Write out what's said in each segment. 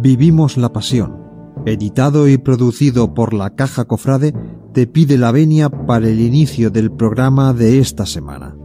Vivimos la Pasión, editado y producido por la Caja Cofrade, te pide la venia para el inicio del programa de esta semana.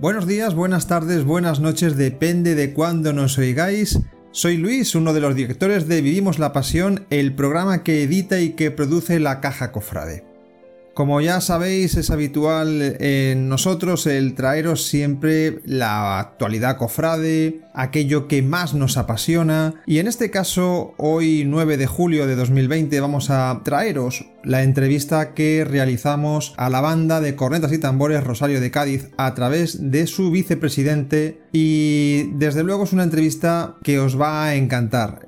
Buenos días, buenas tardes, buenas noches, depende de cuándo nos oigáis. Soy Luis, uno de los directores de Vivimos la Pasión, el programa que edita y que produce la Caja Cofrade. Como ya sabéis, es habitual en nosotros el traeros siempre la actualidad cofrade, aquello que más nos apasiona, y en este caso, hoy 9 de julio de 2020, vamos a traeros la entrevista que realizamos a la banda de cornetas y tambores Rosario de Cádiz a través de su vicepresidente, y desde luego es una entrevista que os va a encantar.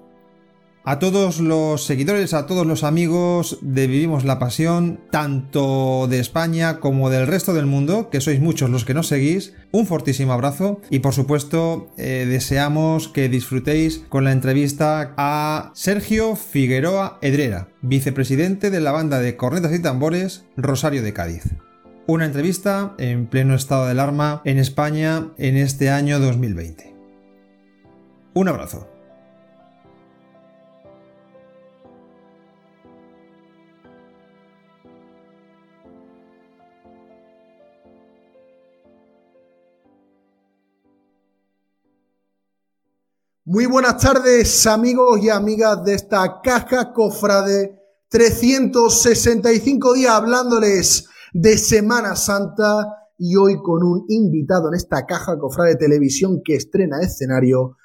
A todos los seguidores, a todos los amigos de Vivimos la Pasión, tanto de España como del resto del mundo, que sois muchos los que nos seguís, un fortísimo abrazo y por supuesto eh, deseamos que disfrutéis con la entrevista a Sergio Figueroa Edrera, vicepresidente de la banda de cornetas y tambores Rosario de Cádiz. Una entrevista en pleno estado de alarma en España en este año 2020. Un abrazo. Muy buenas tardes amigos y amigas de esta caja cofrade. 365 días hablándoles de Semana Santa y hoy con un invitado en esta caja cofrade televisión que estrena escenario.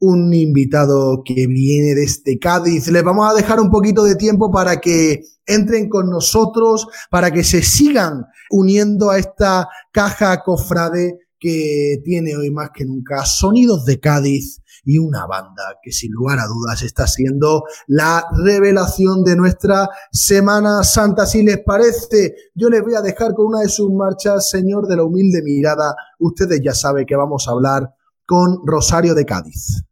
Un invitado que viene desde Cádiz. Les vamos a dejar un poquito de tiempo para que entren con nosotros, para que se sigan uniendo a esta caja cofrade que tiene hoy más que nunca sonidos de Cádiz y una banda que sin lugar a dudas está siendo la revelación de nuestra Semana Santa. Si les parece, yo les voy a dejar con una de sus marchas, Señor de la Humilde Mirada. Ustedes ya saben que vamos a hablar con Rosario de Cádiz.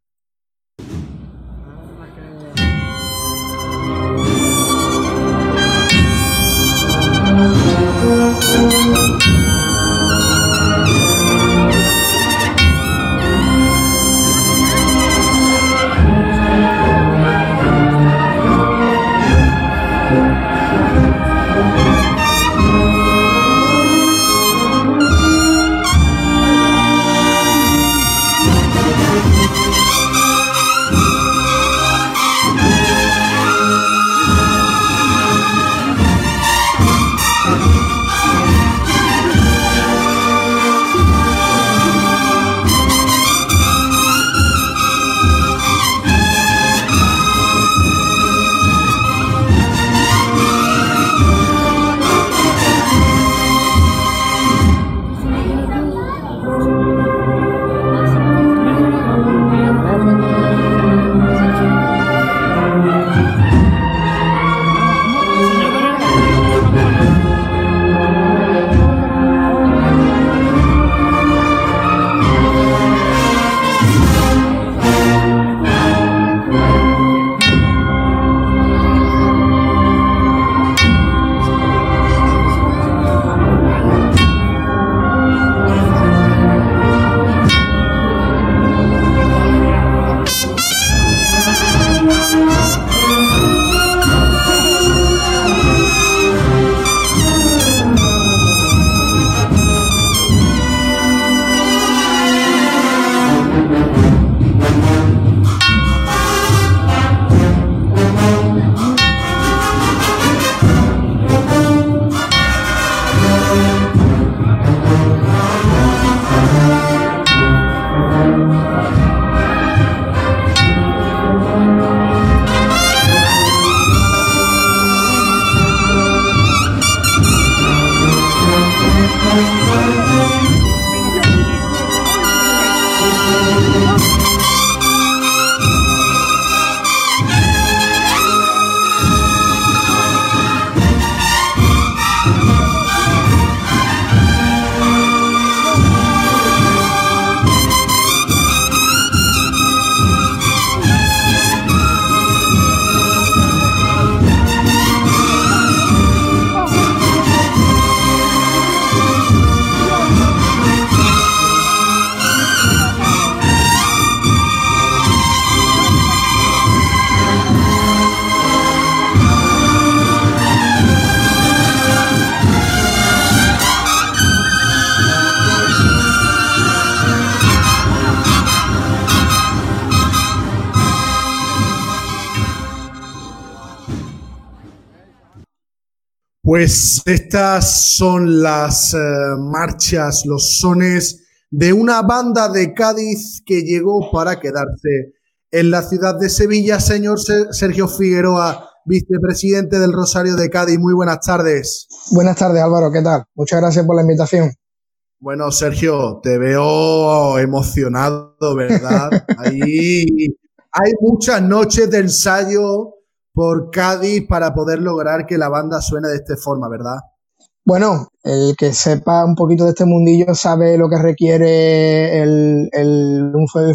Estas son las eh, marchas, los sones de una banda de Cádiz que llegó para quedarse en la ciudad de Sevilla. Señor Sergio Figueroa, vicepresidente del Rosario de Cádiz, muy buenas tardes. Buenas tardes Álvaro, ¿qué tal? Muchas gracias por la invitación. Bueno, Sergio, te veo emocionado, ¿verdad? Ahí hay muchas noches de ensayo por Cádiz para poder lograr que la banda suene de esta forma, ¿verdad? Bueno, el que sepa un poquito de este mundillo sabe lo que requiere el,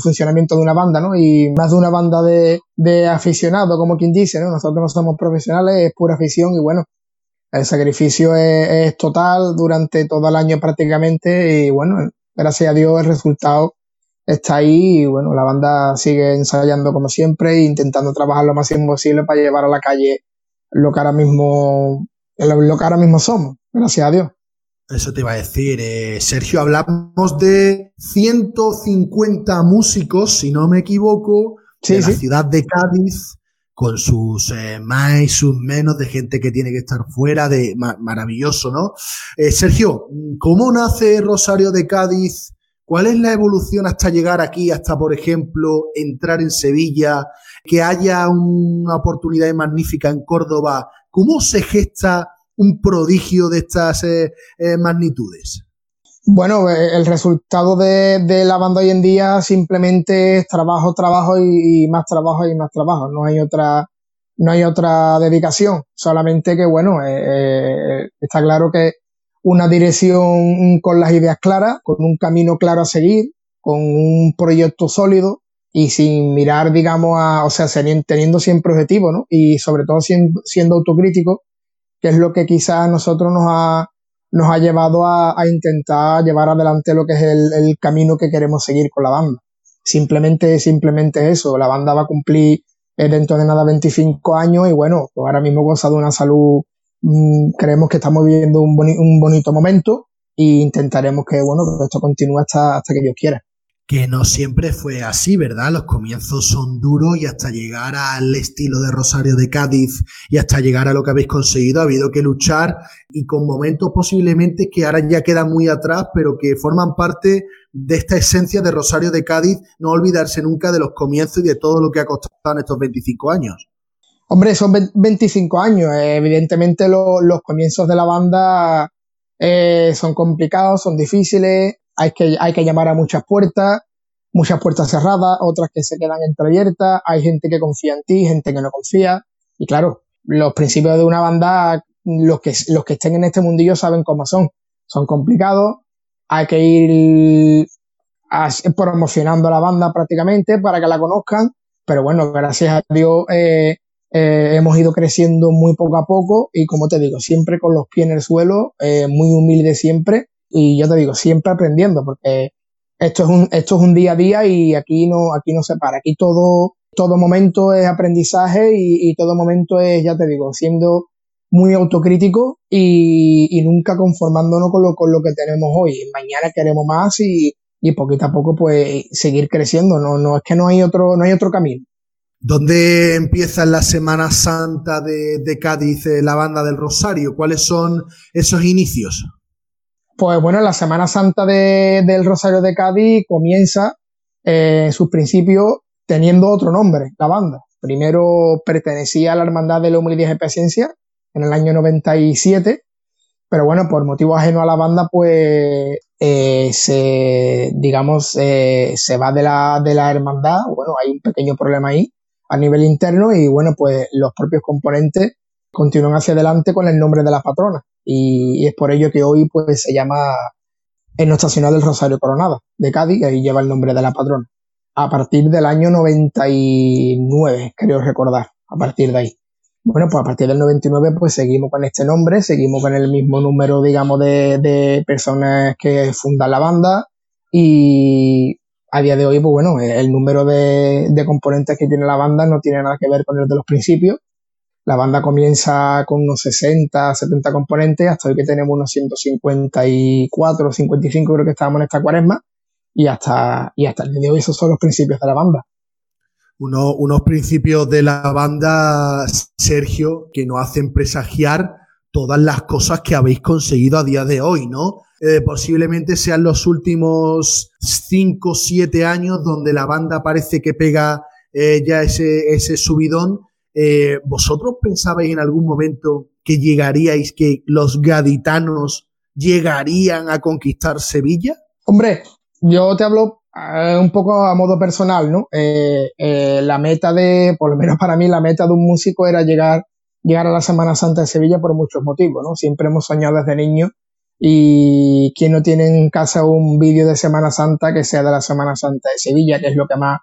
funcionamiento de una banda, ¿no? Y más de una banda de, de aficionados, como quien dice, ¿no? Nosotros no somos profesionales, es pura afición y bueno, el sacrificio es, total durante todo el año prácticamente y bueno, gracias a Dios el resultado está ahí y bueno, la banda sigue ensayando como siempre e intentando trabajar lo máximo posible para llevar a la calle lo que ahora mismo, lo que ahora mismo somos, gracias a Dios. Eso te iba a decir, eh, Sergio, hablamos de 150 músicos, si no me equivoco, de la ciudad de Cádiz, con sus eh, más y sus menos de gente que tiene que estar fuera, de maravilloso, ¿no? Eh, Sergio, ¿cómo nace Rosario de Cádiz? ¿Cuál es la evolución hasta llegar aquí, hasta, por ejemplo, entrar en Sevilla, que haya una oportunidad magnífica en Córdoba? ¿Cómo se gesta un prodigio de estas eh, magnitudes? Bueno, eh, el resultado de, la banda hoy en día simplemente es trabajo, trabajo y, más trabajo y más trabajo. No hay otra, no hay otra dedicación. Solamente que, bueno, eh, eh, está claro que una dirección con las ideas claras, con un camino claro a seguir, con un proyecto sólido y sin mirar, digamos, a, o sea, teniendo siempre objetivo, ¿no? Y sobre todo siendo, siendo autocrítico, que es lo que quizás a nosotros nos ha, nos ha llevado a, intentar llevar adelante lo que es el, camino que queremos seguir con la banda. Simplemente, simplemente eso. La banda va a cumplir eh, dentro de nada 25 años y bueno, pues ahora mismo goza de una salud, mm, creemos que estamos viviendo un, un bonito momento e intentaremos que, bueno, que esto continúe hasta, hasta que Dios quiera que no siempre fue así, ¿verdad? Los comienzos son duros y hasta llegar al estilo de Rosario de Cádiz y hasta llegar a lo que habéis conseguido ha habido que luchar y con momentos posiblemente que ahora ya quedan muy atrás, pero que forman parte de esta esencia de Rosario de Cádiz, no olvidarse nunca de los comienzos y de todo lo que ha costado en estos 25 años. Hombre, son 25 años. evidentemente los comienzos de la banda eh, son complicados, son difíciles hay que, hay que llamar a muchas puertas, muchas puertas cerradas, otras que se quedan entreabiertas, hay gente que confía en ti, gente que no confía. Y claro, los principios de una banda, los que, los que estén en este mundillo saben cómo son. Son complicados, hay que ir promocionando la banda prácticamente para que la conozcan, pero bueno, gracias a Dios eh, eh, hemos ido creciendo muy poco a poco y como te digo, siempre con los pies en el suelo, eh, muy humilde siempre y yo te digo, siempre aprendiendo, porque esto es un, esto es un día a día y aquí no, aquí no se para. Aquí todo, todo momento es aprendizaje y, todo momento es, ya te digo, siendo muy autocrítico y, nunca conformándonos con lo, con lo que tenemos hoy. Mañana queremos más y, y poquito a poco pues seguir creciendo. No, no es que no hay otro, no hay otro camino. ¿Dónde empieza la Semana Santa de, de Cádiz, eh, la banda del Rosario? ¿Cuáles son esos inicios? Pues bueno, la Semana Santa del Rosario de Cádiz comienza eh, en sus principios teniendo otro nombre, la banda. Primero pertenecía a la Hermandad de la Humildad y Paciencia en el año 97, pero bueno, por motivos ajenos a la banda, pues eh, se, digamos, eh, se va de la, de la hermandad. Bueno, hay un pequeño problema ahí a nivel interno y bueno, pues los propios componentes continúan hacia adelante con el nombre de la patrona y, es por ello que hoy pues se llama en nuestra ciudad del Rosario Coronada de Cádiz, y lleva el nombre de la patrona. A partir del año 99, creo recordar, a partir de ahí. Bueno, pues a partir del 99 pues seguimos con este nombre, seguimos con el mismo número, digamos, de, de personas que fundan la banda y a día de hoy, pues bueno, el número de, de componentes que tiene la banda no tiene nada que ver con el de los principios, la banda comienza con unos 60, 70 componentes, hasta hoy que tenemos unos 154, 55 creo que estábamos en esta cuaresma, y hasta, y hasta el día de hoy esos son los principios de la banda. unos principios de la banda, Sergio, que nos hacen presagiar todas las cosas que habéis conseguido a día de hoy, ¿no? Eh, posiblemente sean los últimos 5 o 7 años donde la banda parece que pega eh, ya ese, ese subidón. Eh, ¿Vosotros pensabais en algún momento que llegaríais, que los gaditanos llegarían a conquistar Sevilla? Hombre, yo te hablo un poco a modo personal, ¿no? la meta de, por lo menos para mí, la meta de un músico era llegar llegar a la Semana Santa de Sevilla por muchos motivos, ¿no? Siempre hemos soñado desde niños y quien no tiene en casa un vídeo de Semana Santa que sea de la Semana Santa de Sevilla, que es lo que más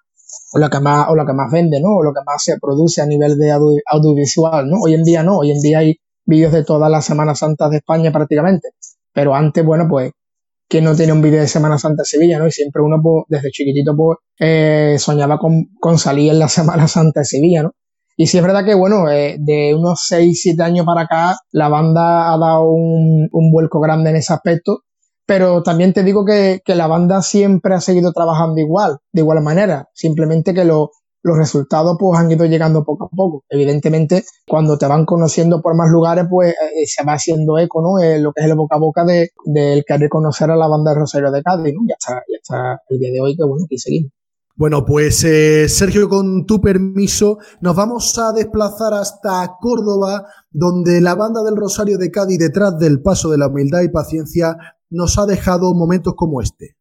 o lo que más o lo que más vende, ¿no? O lo que más se produce a nivel de audiovisual, ¿no? Hoy en día no, hoy en día hay vídeos de todas las Semanas Santas de España prácticamente, pero antes, bueno, pues quien no tiene un vídeo de Semana Santa de Sevilla, ¿no? Y siempre uno, pues, desde chiquitito, pues, eh, soñaba con, con salir en la Semana Santa de Sevilla, ¿no? Y sí es verdad que, bueno, eh, de unos 6, 7 años para acá, la banda ha dado un, vuelco grande en ese aspecto, pero también te digo que, que, la banda siempre ha seguido trabajando igual, de igual manera, simplemente que lo, los resultados pues han ido llegando poco a poco. Evidentemente, cuando te van conociendo por más lugares, pues eh, se va haciendo eco, ¿no? Eh, lo que es el boca a boca del de, que reconocer a la banda de Rosario de Cádiz, ¿no? Ya está, ya está el día de hoy que, bueno, aquí seguimos. Bueno, pues eh, Sergio, con tu permiso, nos vamos a desplazar hasta Córdoba, donde la banda del Rosario de Cádiz, detrás del paso de la humildad y paciencia, nos ha dejado momentos como este.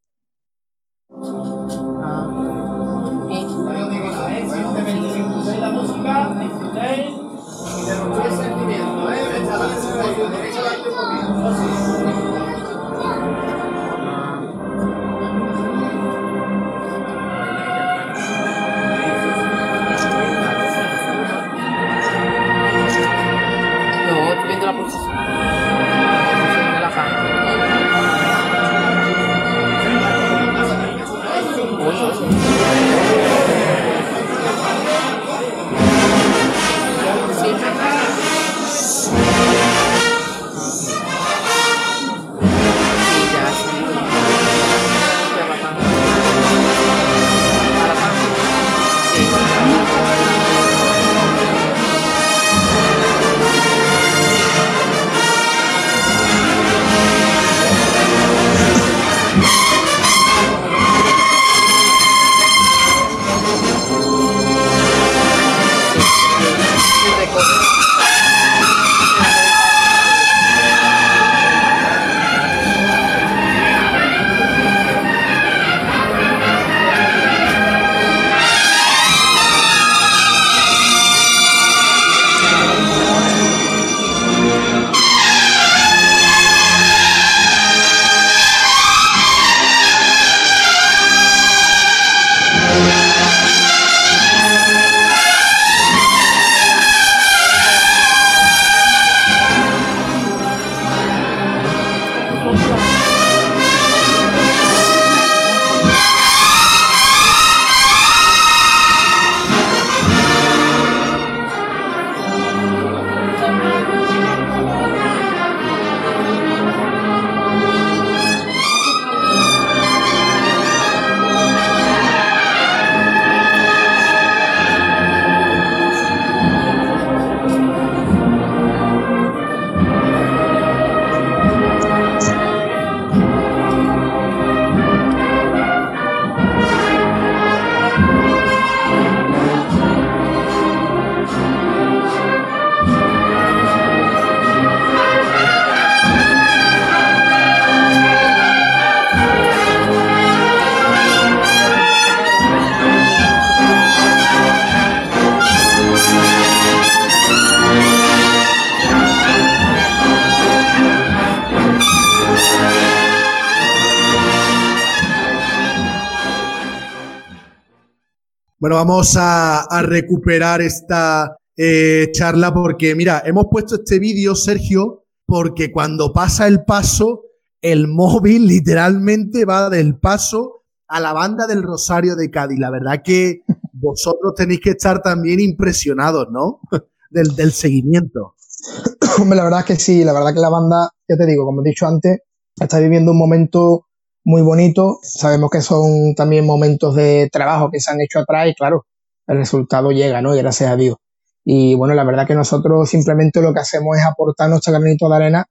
Vamos a, recuperar esta eh, charla porque, mira, hemos puesto este vídeo, Sergio, porque cuando pasa el paso, el móvil literalmente va del paso a la banda del Rosario de Cádiz. La verdad que vosotros tenéis que estar también impresionados, ¿no? del, del seguimiento. Hombre, la verdad es que sí, la verdad que la banda, ya te digo, como he dicho antes, está viviendo un momento muy bonito. Sabemos que son también momentos de trabajo que se han hecho atrás y claro, el resultado llega, ¿no? Y gracias a Dios. Y bueno, la verdad que nosotros simplemente lo que hacemos es aportar nuestro granito de arena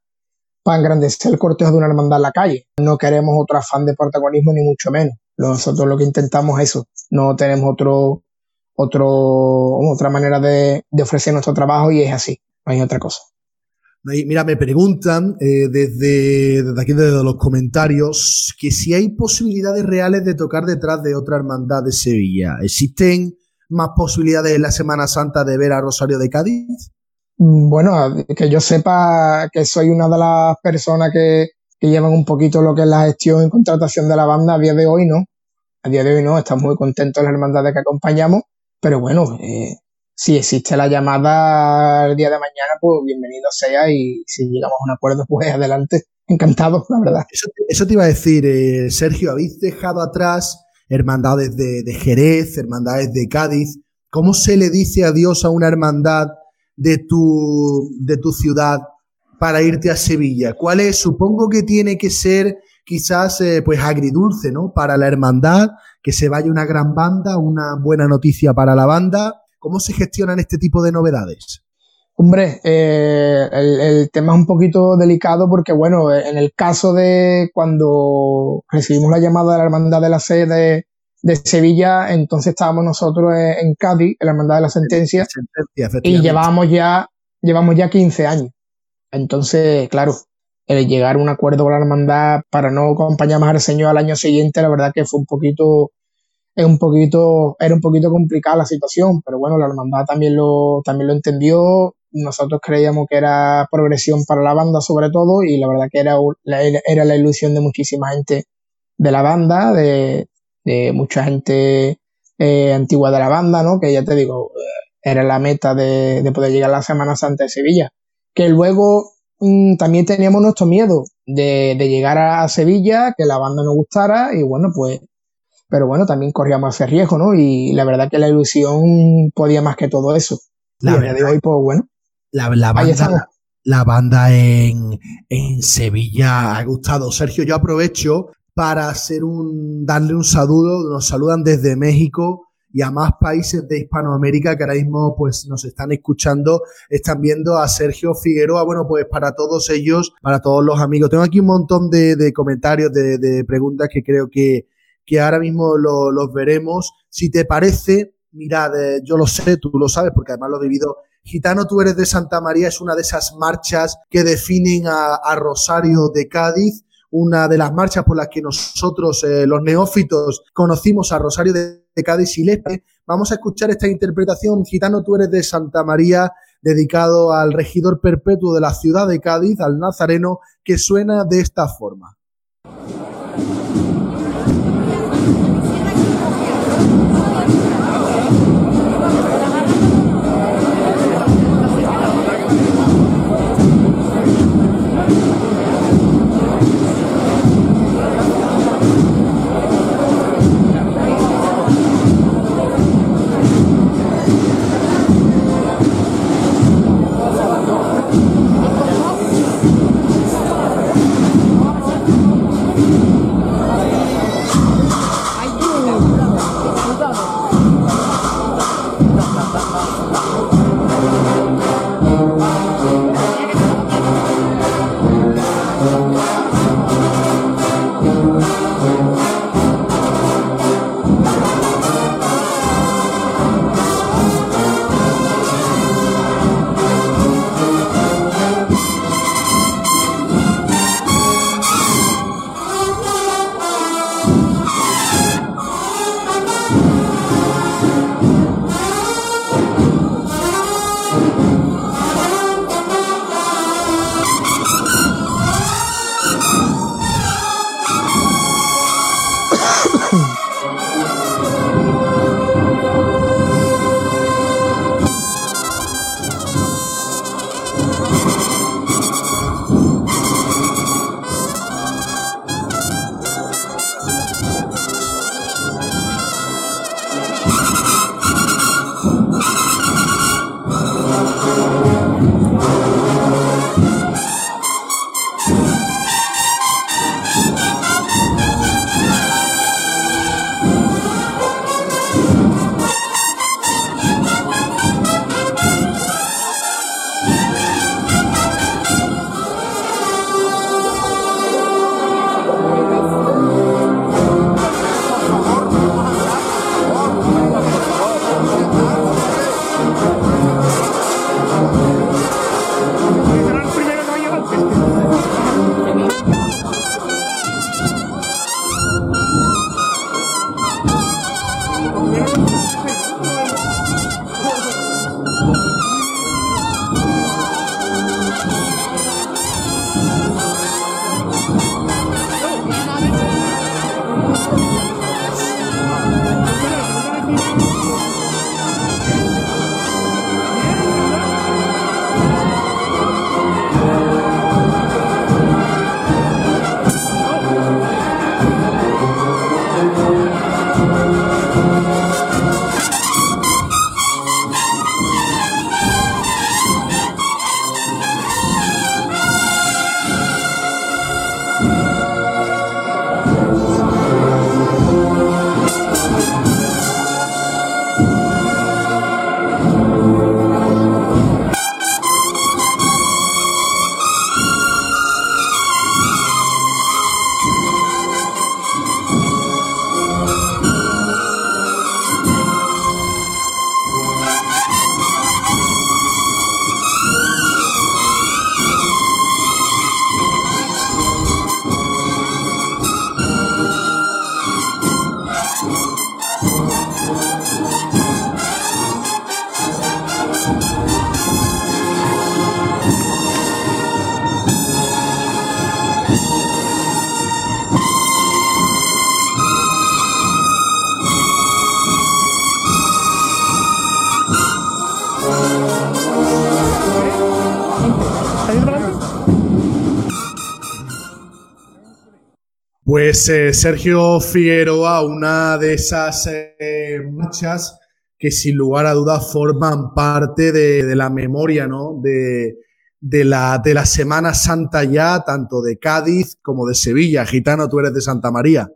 para engrandecer el cortejo de una hermandad en la calle. No queremos otro afán de protagonismo ni mucho menos. Nosotros lo que intentamos es eso. No tenemos otro, otro, otra manera de, ofrecer nuestro trabajo y es así. No hay otra cosa. Mira, me preguntan eh, desde, desde, aquí, desde los comentarios, que si hay posibilidades reales de tocar detrás de otra hermandad de Sevilla. ¿Existen más posibilidades en la Semana Santa de ver a Rosario de Cádiz? Mm, bueno, que yo sepa que soy una de las personas que, llevan un poquito lo que es la gestión y contratación de la banda a día de hoy, ¿no? A día de hoy no, estamos muy contentos las hermandades que acompañamos, pero bueno, eh, si existe la llamada el día de mañana, pues bienvenido sea y si llegamos a un acuerdo, pues adelante. Encantado, la verdad. Eso, te iba a decir, eh, Sergio, habéis dejado atrás hermandades de, de Jerez, hermandades de Cádiz. ¿Cómo se le dice adiós a una hermandad de tu, de tu ciudad para irte a Sevilla? ¿Cuál es? Supongo que tiene que ser quizás eh, pues agridulce, ¿no? Para la hermandad, que se vaya una gran banda, una buena noticia para la banda. ¿Cómo se gestionan este tipo de novedades? Hombre, eh, el, el, tema es un poquito delicado porque, bueno, en el caso de cuando recibimos la llamada de la Hermandad de la Sede de Sevilla, entonces estábamos nosotros en Cádiz, en la Hermandad de la Sentencia, y llevábamos ya, llevamos ya 15 años. Entonces, claro, el llegar a un acuerdo con la hermandad para no acompañar más al Señor al año siguiente, la verdad que fue un poquito, es un poquito, era un poquito complicada la situación, pero bueno, la hermandad también lo, también lo entendió. Nosotros creíamos que era progresión para la banda sobre todo, y la verdad que era, era la ilusión de muchísima gente de la banda, de, de mucha gente eh, antigua de la banda, ¿no? Que ya te digo, era la meta de, poder llegar a la Semana Santa de Sevilla. Que luego mm, también teníamos nuestro miedo de, llegar a Sevilla, que la banda nos gustara y bueno, pues, pero bueno, también corríamos ese riesgo, ¿no? Y la verdad que la ilusión podía más que todo eso. La verdad, de hoy, pues bueno. La, banda, la banda en, en Sevilla ha gustado. Sergio, yo aprovecho para hacer un, darle un saludo. Nos saludan desde México y a más países de Hispanoamérica que ahora mismo pues nos están escuchando, están viendo a Sergio Figueroa. Bueno, pues para todos ellos, para todos los amigos. Tengo aquí un montón de, comentarios, de, preguntas que creo que, que ahora mismo los veremos. Si te parece, mirad, eh, yo lo sé, tú lo sabes porque además lo he vivido. Gitano, tú eres de Santa María, es una de esas marchas que definen a, Rosario de Cádiz una de las marchas por las que nosotros, eh, los neófitos, conocimos a Rosario de, Cádiz y Lepe. Vamos a escuchar esta interpretación, Gitano, tú eres de Santa María, dedicado al regidor perpetuo de la ciudad de Cádiz, al Nazareno, que suena de esta forma. you. Sergio Figueroa, una de esas eh, marchas que sin lugar a dudas forman parte de, la memoria, ¿no? De, de, la, de la Semana Santa ya, tanto de Cádiz como de Sevilla. Gitano, tú eres de Santa María.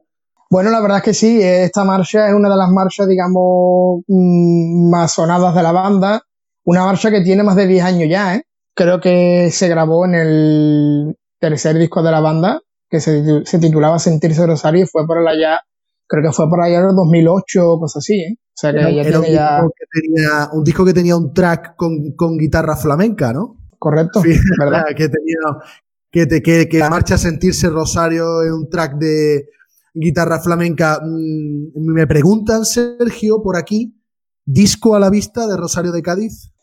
Bueno, la verdad es que sí, esta marcha es una de las marchas, digamos, mm, más sonadas de la banda. Una marcha que tiene más de 10 años ya, ¿eh? Creo que se grabó en el tercer disco de la banda, que se, titulaba Sentirse Rosario y fue por allá, creo que fue por allá en el 2008 o cosas así, ¿eh? O sea que un, ya... Disco que tenía, un disco que tenía un track con, guitarra flamenca, ¿no? Correcto, ¿verdad? que tenía, que, que, la marcha Sentirse Rosario es un track de guitarra flamenca. Mm, me preguntan, Sergio, por aquí, ¿disco a la vista de Rosario de Cádiz?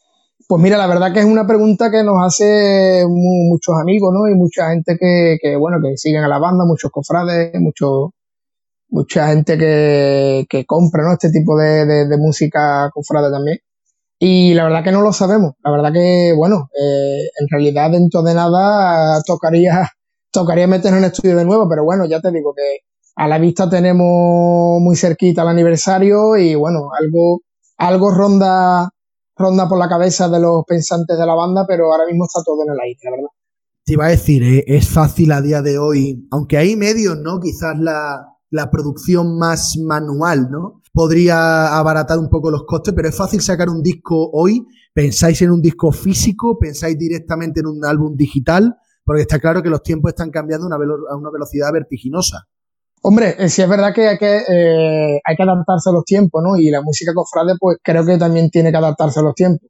Pues mira, la verdad que es una pregunta que nos hace muchos amigos, ¿no? Y mucha gente que, que, bueno, que siguen a la banda, muchos cofrades, mucho, mucha gente que, que compra, ¿no? Este tipo de, de, música cofrade también. Y la verdad que no lo sabemos. La verdad que, bueno, eh, en realidad dentro de nada tocaría, tocaría meternos en estudio de nuevo, pero bueno, ya te digo que a la vista tenemos muy cerquita el aniversario y bueno, algo, algo ronda ronda por la cabeza de los pensantes de la banda, pero ahora mismo está todo en el aire, la verdad. Te iba a decir, ¿eh? es fácil a día de hoy, aunque hay medios, ¿no? Quizás la, la producción más manual, ¿no? Podría abaratar un poco los costes, pero es fácil sacar un disco hoy. ¿Pensáis en un disco físico? ¿Pensáis directamente en un álbum digital? Porque está claro que los tiempos están cambiando a una velocidad vertiginosa. Hombre, eh, sí es verdad que hay que, eh, hay que adaptarse a los tiempos, ¿no? Y la música cofrade, pues creo que también tiene que adaptarse a los tiempos.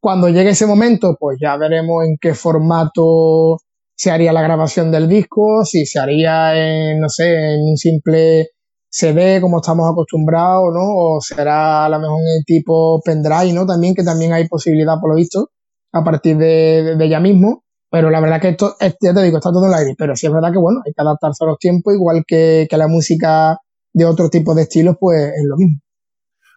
Cuando llegue ese momento, pues ya veremos en qué formato se haría la grabación del disco, si se haría en, no sé, en un simple CD como estamos acostumbrados, ¿no? O será a lo mejor en el tipo pendrive, ¿no? También, que también hay posibilidad, por lo visto, a partir de, de ya mismo. Pero la verdad que esto, ya te digo, está todo en el aire. Pero sí es verdad que, bueno, hay que adaptarse a los tiempos, igual que, que la música de otro tipo de estilos, pues es lo mismo.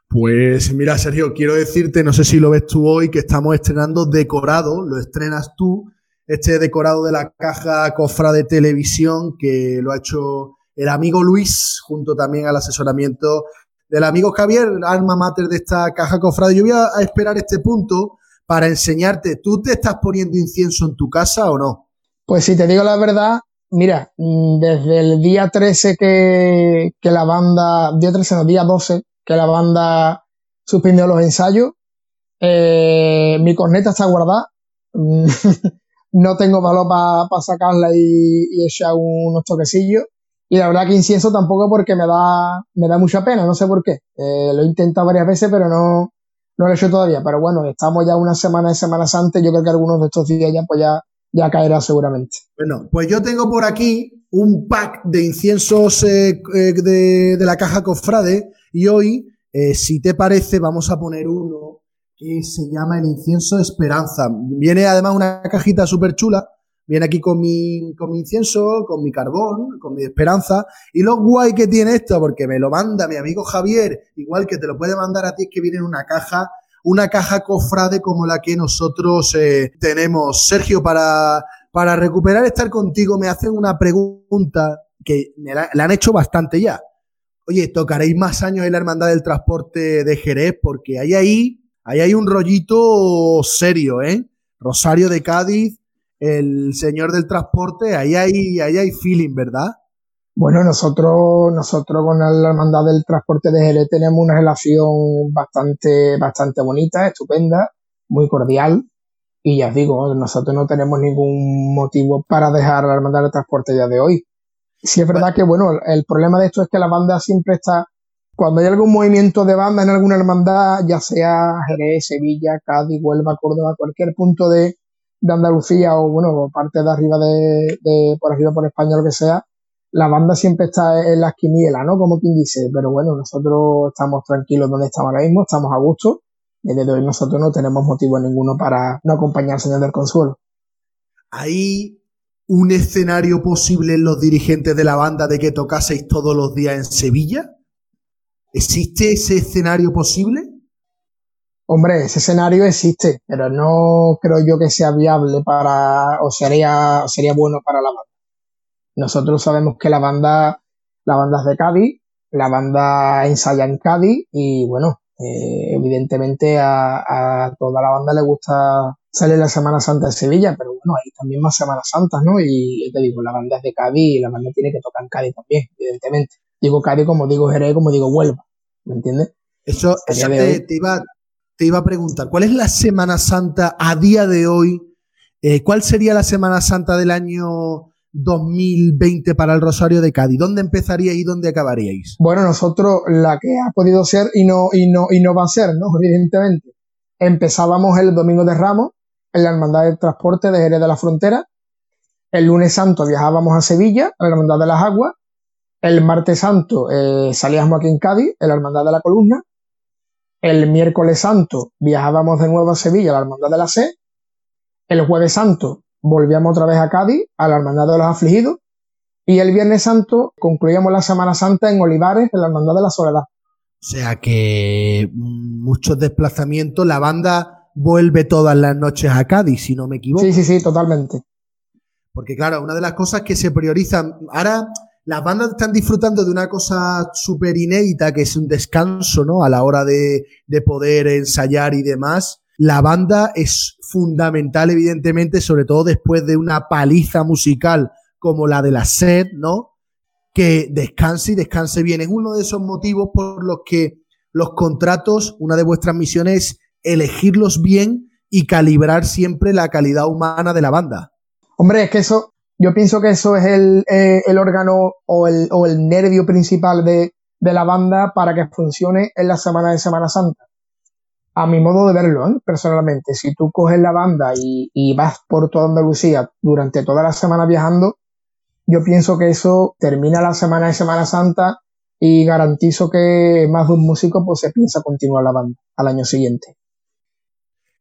Pues mira, Sergio, quiero decirte, no sé si lo ves tú hoy, que estamos estrenando decorado, lo estrenas tú, este decorado de la caja cofra de televisión que lo ha hecho el amigo Luis, junto también al asesoramiento del amigo Javier, alma mater de esta caja cofrade. Yo voy a esperar este punto para enseñarte, ¿tú te estás poniendo incienso en tu casa o no? Pues si te digo la verdad, mira, mm, desde el día 13 que, la banda, día 13 no, día 12, que la banda suspendió los ensayos, eh, mi corneta está guardada, no tengo valor para sacarla y, echar unos toquecillos. Y la verdad que incienso tampoco porque me da, me da mucha pena, no sé por qué. Eh, lo he intentado varias veces, pero no, no lo he hecho todavía, pero bueno, estamos ya una semana de Semana Santa, yo creo que algunos de estos días ya, pues ya, ya caerá seguramente. Bueno, pues yo tengo por aquí un pack de inciensos eh, eh, de, la caja Cofrade y hoy Eh, si te parece, vamos a poner uno que se llama el incienso Esperanza. Viene además una cajita súper chula. Viene aquí con mi, con mi incienso, con mi carbón, con mi esperanza. Y lo guay que tiene esto, porque me lo manda mi amigo Javier, igual que te lo puede mandar a ti, es que viene en una caja, una caja cofrade como la que nosotros eh, tenemos. Sergio, para, para recuperar estar contigo, me hacen una pregunta que me la, han hecho bastante ya. Oye, tocaréis más años en la Hermandad del Transporte de Jerez, porque hay ahí, ahí hay un rollito serio, ¿eh? Rosario de Cádiz, el señor del transporte, ahí hay, ahí hay feeling, ¿verdad? Bueno, nosotros, nosotros con la Hermandad del Transporte de Jerez tenemos una relación bastante, bastante bonita, estupenda, muy cordial. Y ya os digo, nosotros no tenemos ningún motivo para dejar la Hermandad del Transporte ya de hoy. Sí es verdad que, bueno, el problema de esto es que la banda siempre está, cuando hay algún movimiento de banda en alguna hermandad, ya sea Jerez, Sevilla, Cádiz, Huelva, Córdoba, cualquier punto de, de Andalucía o, bueno, parte de arriba de, de, por arriba por España, lo que sea, la banda siempre está en las quinielas, ¿no? Como quien dice, pero bueno, nosotros estamos tranquilos donde estamos ahora mismo, estamos a gusto, y desde hoy nosotros no tenemos motivo ninguno para no acompañar al Señor del Consuelo. Ahí un escenario posible en los dirigentes de la banda de que tocaseis todos los días en Sevilla? ¿Existe ese escenario posible? Hombre, ese escenario existe, pero no creo yo que sea viable para, o sería, sería bueno para la banda. Nosotros sabemos que la banda, la banda es de Cádiz, la banda ensaya en Cádiz y bueno, eh, evidentemente a, a, toda la banda le gusta sale la Semana Santa de Sevilla, pero bueno, hay también más Semanas Santas, ¿no? Y te digo, la banda es de Cádiz y la banda tiene que tocar en Cádiz también, evidentemente. Digo Cádiz como digo Jerez, como digo Huelva, ¿me entiendes? Eso, eso te, te, iba, te iba a preguntar, ¿cuál es la Semana Santa a día de hoy? Eh, ¿Cuál sería la Semana Santa del año 2020 para el Rosario de Cádiz? ¿Dónde empezaríais y dónde acabaríais? Bueno, nosotros la que ha podido ser y no, y no, y no va a ser, ¿no? Evidentemente. Empezábamos el Domingo de Ramos, en la Hermandad del Transporte de Jerez de la Frontera. El lunes santo viajábamos a Sevilla, a la Hermandad de las Aguas. El martes santo eh, salíamos aquí en Cádiz, en la Hermandad de la Columna. El miércoles santo viajábamos de nuevo a Sevilla, a la Hermandad de la C. El jueves santo volvíamos otra vez a Cádiz, a la Hermandad de los Afligidos. Y el viernes santo concluíamos la Semana Santa en Olivares, en la Hermandad de la Soledad. O sea que muchos desplazamientos, la banda vuelve todas las noches a Cádiz, si no me equivoco. Sí, sí, sí, totalmente. Porque claro, una de las cosas que se priorizan, ahora las bandas están disfrutando de una cosa súper inédita, que es un descanso, ¿no? A la hora de, de poder ensayar y demás. La banda es fundamental, evidentemente, sobre todo después de una paliza musical como la de la SED, ¿no? Que descanse y descanse bien. Es uno de esos motivos por los que los contratos, una de vuestras misiones elegirlos bien y calibrar siempre la calidad humana de la banda. Hombre, es que eso, yo pienso que eso es el, eh, el órgano o el, o el, nervio principal de, de, la banda para que funcione en la semana de Semana Santa. A mi modo de verlo, ¿eh? personalmente, si tú coges la banda y, y vas por toda Andalucía durante toda la semana viajando, yo pienso que eso termina la semana de Semana Santa y garantizo que más de un músico pues se piensa continuar la banda al año siguiente.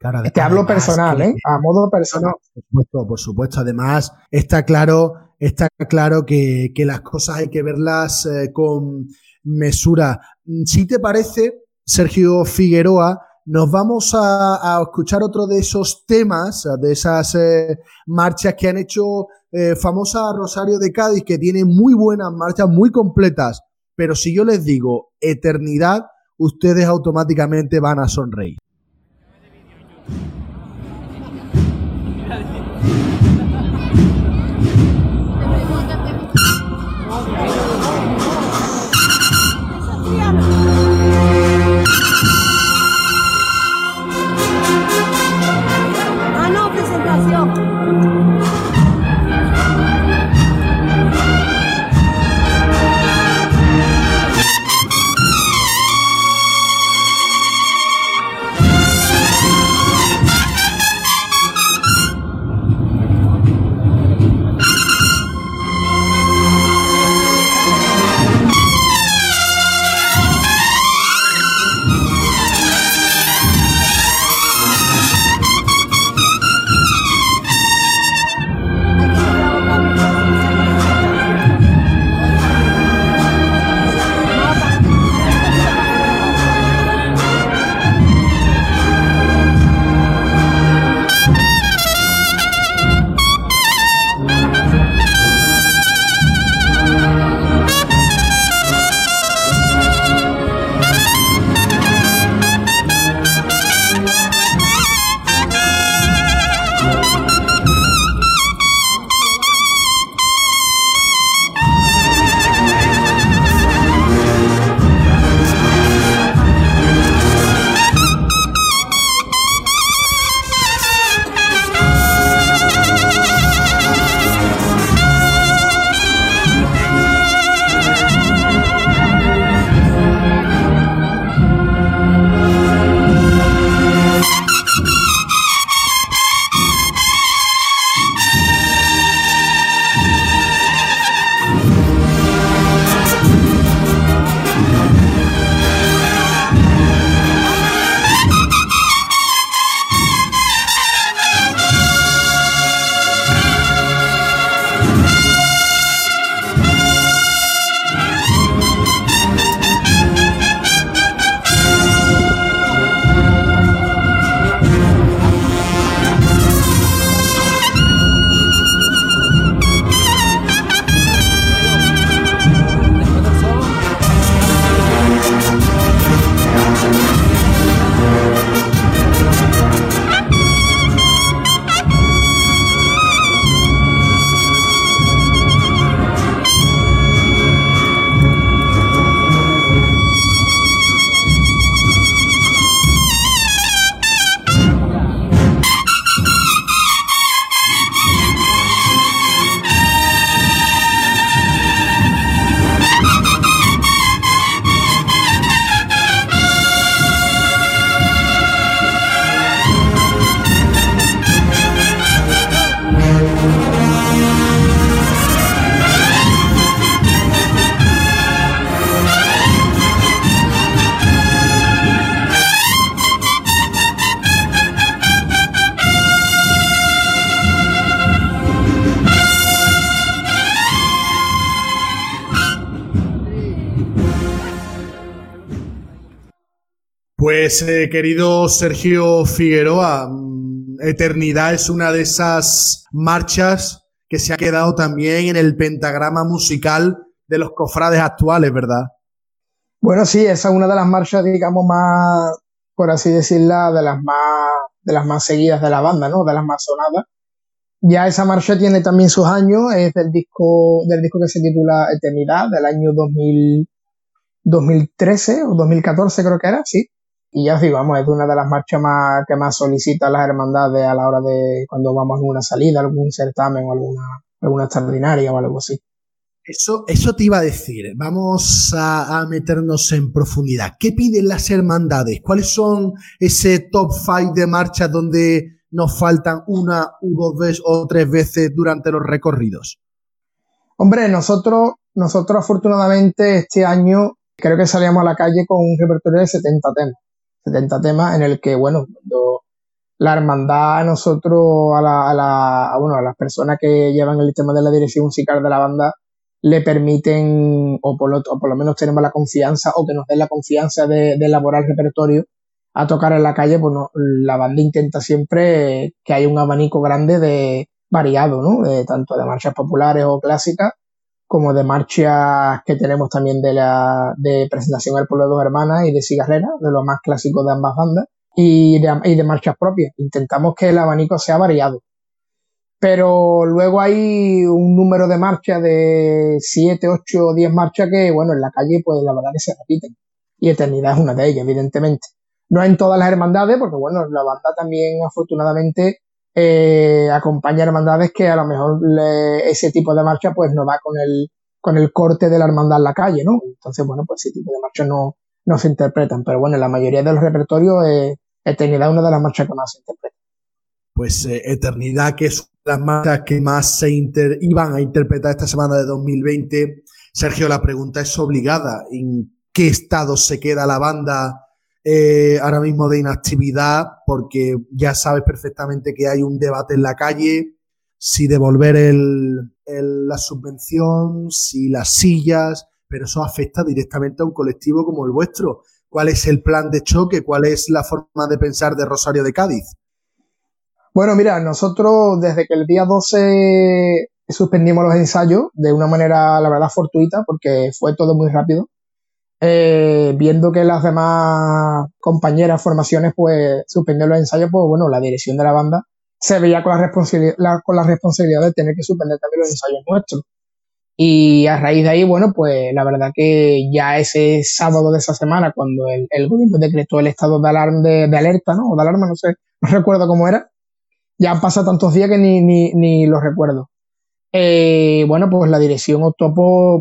Claro, Te hablo personal, ¿eh? A modo personal. Por supuesto, por supuesto. Además, está claro, está claro que, que las cosas hay que verlas eh, con mesura. Si te parece, Sergio Figueroa, nos vamos a, a, escuchar otro de esos temas, de esas eh, marchas que han hecho eh, famosa Rosario de Cádiz, que tiene muy buenas marchas, muy completas. Pero si yo les digo eternidad, ustedes automáticamente van a sonreír. Hadi. Pues querido Sergio Figueroa, mm, Eternidad es una de esas marchas que se ha quedado también en el pentagrama musical de los cofrades actuales, ¿verdad? Bueno, sí, esa es una de las marchas, digamos, más, por así decirla, de las más, de las más seguidas de la banda, ¿no? De las más sonadas. Ya esa marcha tiene también sus años, es del disco, del disco que se titula Eternidad, del año 2000, 2013 o 2014 creo que era, sí. Y ya sí, vamos, es una de las marchas más que más solicitan las hermandades a la hora de cuando vamos a alguna salida, algún certamen o alguna, alguna extraordinaria o algo así. Eso, eso te iba a decir. Vamos a, meternos en profundidad. ¿Qué piden las hermandades? ¿Cuáles son ese top five de marchas donde nos faltan una u dos veces o tres veces durante los recorridos? Hombre, nosotros, nosotros afortunadamente este año creo que salíamos a la calle con un repertorio de 70 temas. 70 temas en el que, bueno, la hermandad, nosotros, a, la, a, la, bueno, a las personas que llevan el tema de la dirección musical de la banda, le permiten, o por, lo, por lo menos tenemos la confianza, o que nos den la confianza de, elaborar el repertorio a tocar en la calle, pues la banda intenta siempre que haya un abanico grande de variado, ¿no? De, tanto de marchas populares o clásicas, como de marchas que tenemos también de la de presentación al pueblo de dos hermanas y de cigarrera, de los más clásicos de ambas bandas, y de, y de marchas propias. Intentamos que el abanico sea variado. Pero luego hay un número de marchas de 7, 8 o 10 marchas que, bueno, en la calle, pues la verdad que se repiten. Y Eternidad es una de ellas, evidentemente. No en todas las hermandades, porque bueno, la banda también afortunadamente eh, acompaña hermandades que a lo mejor ese tipo de marcha pues no va con el, con el corte de la hermandad en la calle, ¿no? Entonces, bueno, pues ese tipo de marchas no, no se interpretan. Pero bueno, la mayoría de los repertorios, Eternidad es una de las marchas que más se interpretan. Pues eh, Eternidad, que es las marchas que más se iban a interpretar esta semana de 2020. Sergio, la pregunta es obligada. ¿En qué estado se queda la banda eh, ahora mismo de inactividad, porque ya sabes perfectamente que hay un debate en la calle, si devolver el, la subvención, si las sillas, pero eso afecta directamente a un colectivo como el vuestro. ¿Cuál es el plan de choque? ¿Cuál es la forma de pensar de Rosario de Cádiz? Bueno, mira, nosotros desde que el día 12 suspendimos los ensayos de una manera, la verdad, fortuita, porque fue todo muy rápido. Eh, viendo que las demás compañeras, formaciones, pues suspendieron los ensayos, pues bueno, la dirección de la banda se veía con la responsabilidad, con la responsabilidad de tener que suspender también los ensayos nuestros. Y a raíz de ahí, bueno, pues la verdad que ya ese sábado de esa semana, cuando el, gobierno decretó el estado de alarma, de, alerta, ¿no? O de alarma, no sé, no recuerdo cómo era, ya han pasado tantos días que ni, ni, ni lo recuerdo. Eh, bueno, pues la dirección optó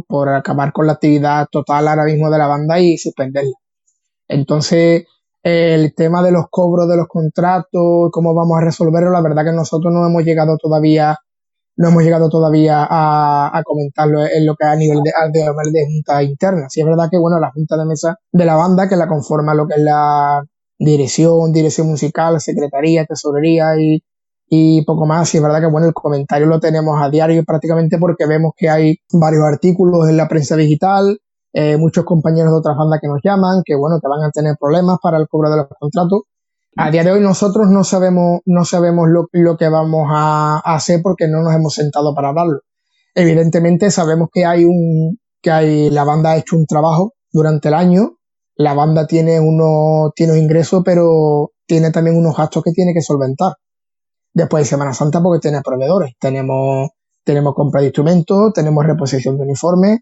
por, acabar con la actividad total ahora mismo de la banda y suspenderla. Entonces, el tema de los cobros de los contratos, cómo vamos a resolverlo, la verdad que nosotros no hemos llegado todavía, no hemos llegado todavía a, comentarlo en lo que a nivel de, de, de junta interna. Sí es verdad que, bueno, la junta de mesa de la banda, que la conforma lo que es la dirección, dirección musical, secretaría, tesorería y, y poco más. Y es verdad que bueno, el comentario lo tenemos a diario prácticamente porque vemos que hay varios artículos en la prensa digital, eh, muchos compañeros de otras bandas que nos llaman, que bueno, que van a tener problemas para el cobro de los contratos. A día de hoy nosotros no sabemos, no sabemos lo, lo que vamos a, hacer porque no nos hemos sentado para hablarlo. Evidentemente sabemos que hay un, que hay, la banda ha hecho un trabajo durante el año, la banda tiene unos, tiene ingresos, pero tiene también unos gastos que tiene que solventar después de Semana Santa porque tiene proveedores. Tenemos, tenemos compra de instrumentos, tenemos reposición de uniformes,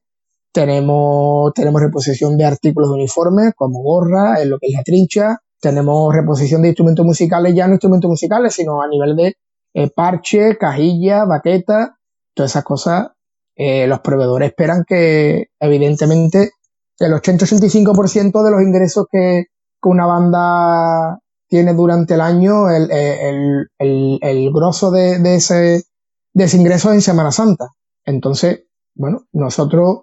tenemos, tenemos reposición de artículos de uniformes como gorra, en lo que es la trincha, tenemos reposición de instrumentos musicales, ya no instrumentos musicales, sino a nivel de eh, parche, cajilla, baqueta, todas esas cosas. Eh, los proveedores esperan que, evidentemente, el 80-85% de los ingresos que, que una banda tiene durante el año el, el, el, el grosso de, ese, de ese ingreso en Semana Santa. Entonces, bueno, nosotros,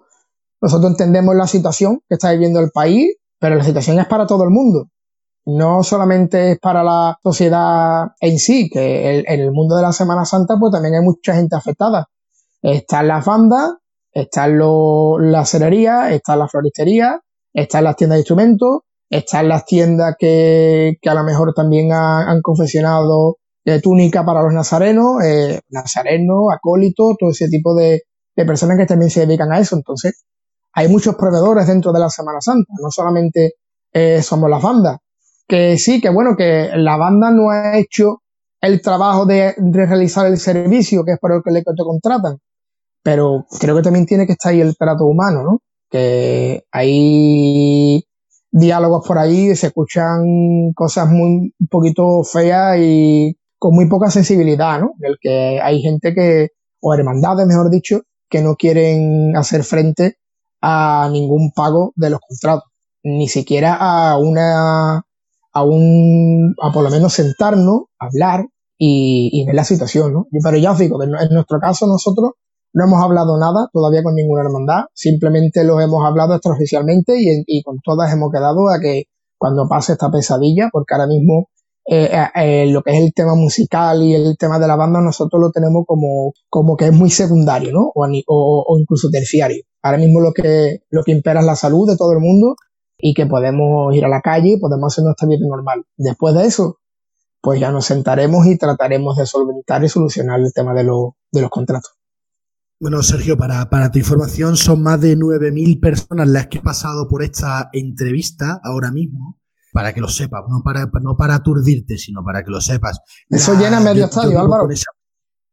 nosotros entendemos la situación que está viviendo el país, pero la situación es para todo el mundo. No solamente es para la sociedad en sí, que en el mundo de la Semana Santa pues también hay mucha gente afectada. Están las bandas, están lo, la cerería, están la floristería, están las tiendas de instrumentos, están las tiendas que, que a lo mejor también han confeccionado de túnica para los nazarenos, eh, nazarenos, acólitos, todo ese tipo de, de personas que también se dedican a eso. Entonces, hay muchos proveedores dentro de la Semana Santa, no solamente eh, somos las bandas. Que sí, que bueno, que la banda no ha hecho el trabajo de, realizar el servicio, que es para el que le te contratan, pero creo que también tiene que estar ahí el trato humano, ¿no? Que hay diálogos por ahí, se escuchan cosas muy un poquito feas y con muy poca sensibilidad, ¿no? Del que hay gente que, o hermandades, mejor dicho, que no quieren hacer frente a ningún pago de los contratos, ni siquiera a una, a un, a por lo menos sentarnos, hablar y, ver la situación, ¿no? Pero ya os digo en nuestro caso nosotros no hemos hablado nada todavía con ninguna hermandad, simplemente lo hemos hablado extraoficialmente y, con todas hemos quedado a que cuando pase esta pesadilla, porque ahora mismo eh, eh, eh, lo que es el tema musical y el tema de la banda, nosotros lo tenemos como, como que es muy secundario, ¿no? O, incluso terciario. Ahora mismo lo que, lo que impera es la salud de todo el mundo y que podemos ir a la calle y podemos hacer nuestra vida normal. Después de eso, pues ya nos sentaremos y trataremos de solventar y solucionar el tema de, de los contratos. Bueno, Sergio, para, para tu información, son más de 9.000 personas las que han pasado por esta entrevista ahora mismo para que lo sepas, no para, no para aturdirte, sino para que lo sepas. Eso llena medio estadio, Álvaro.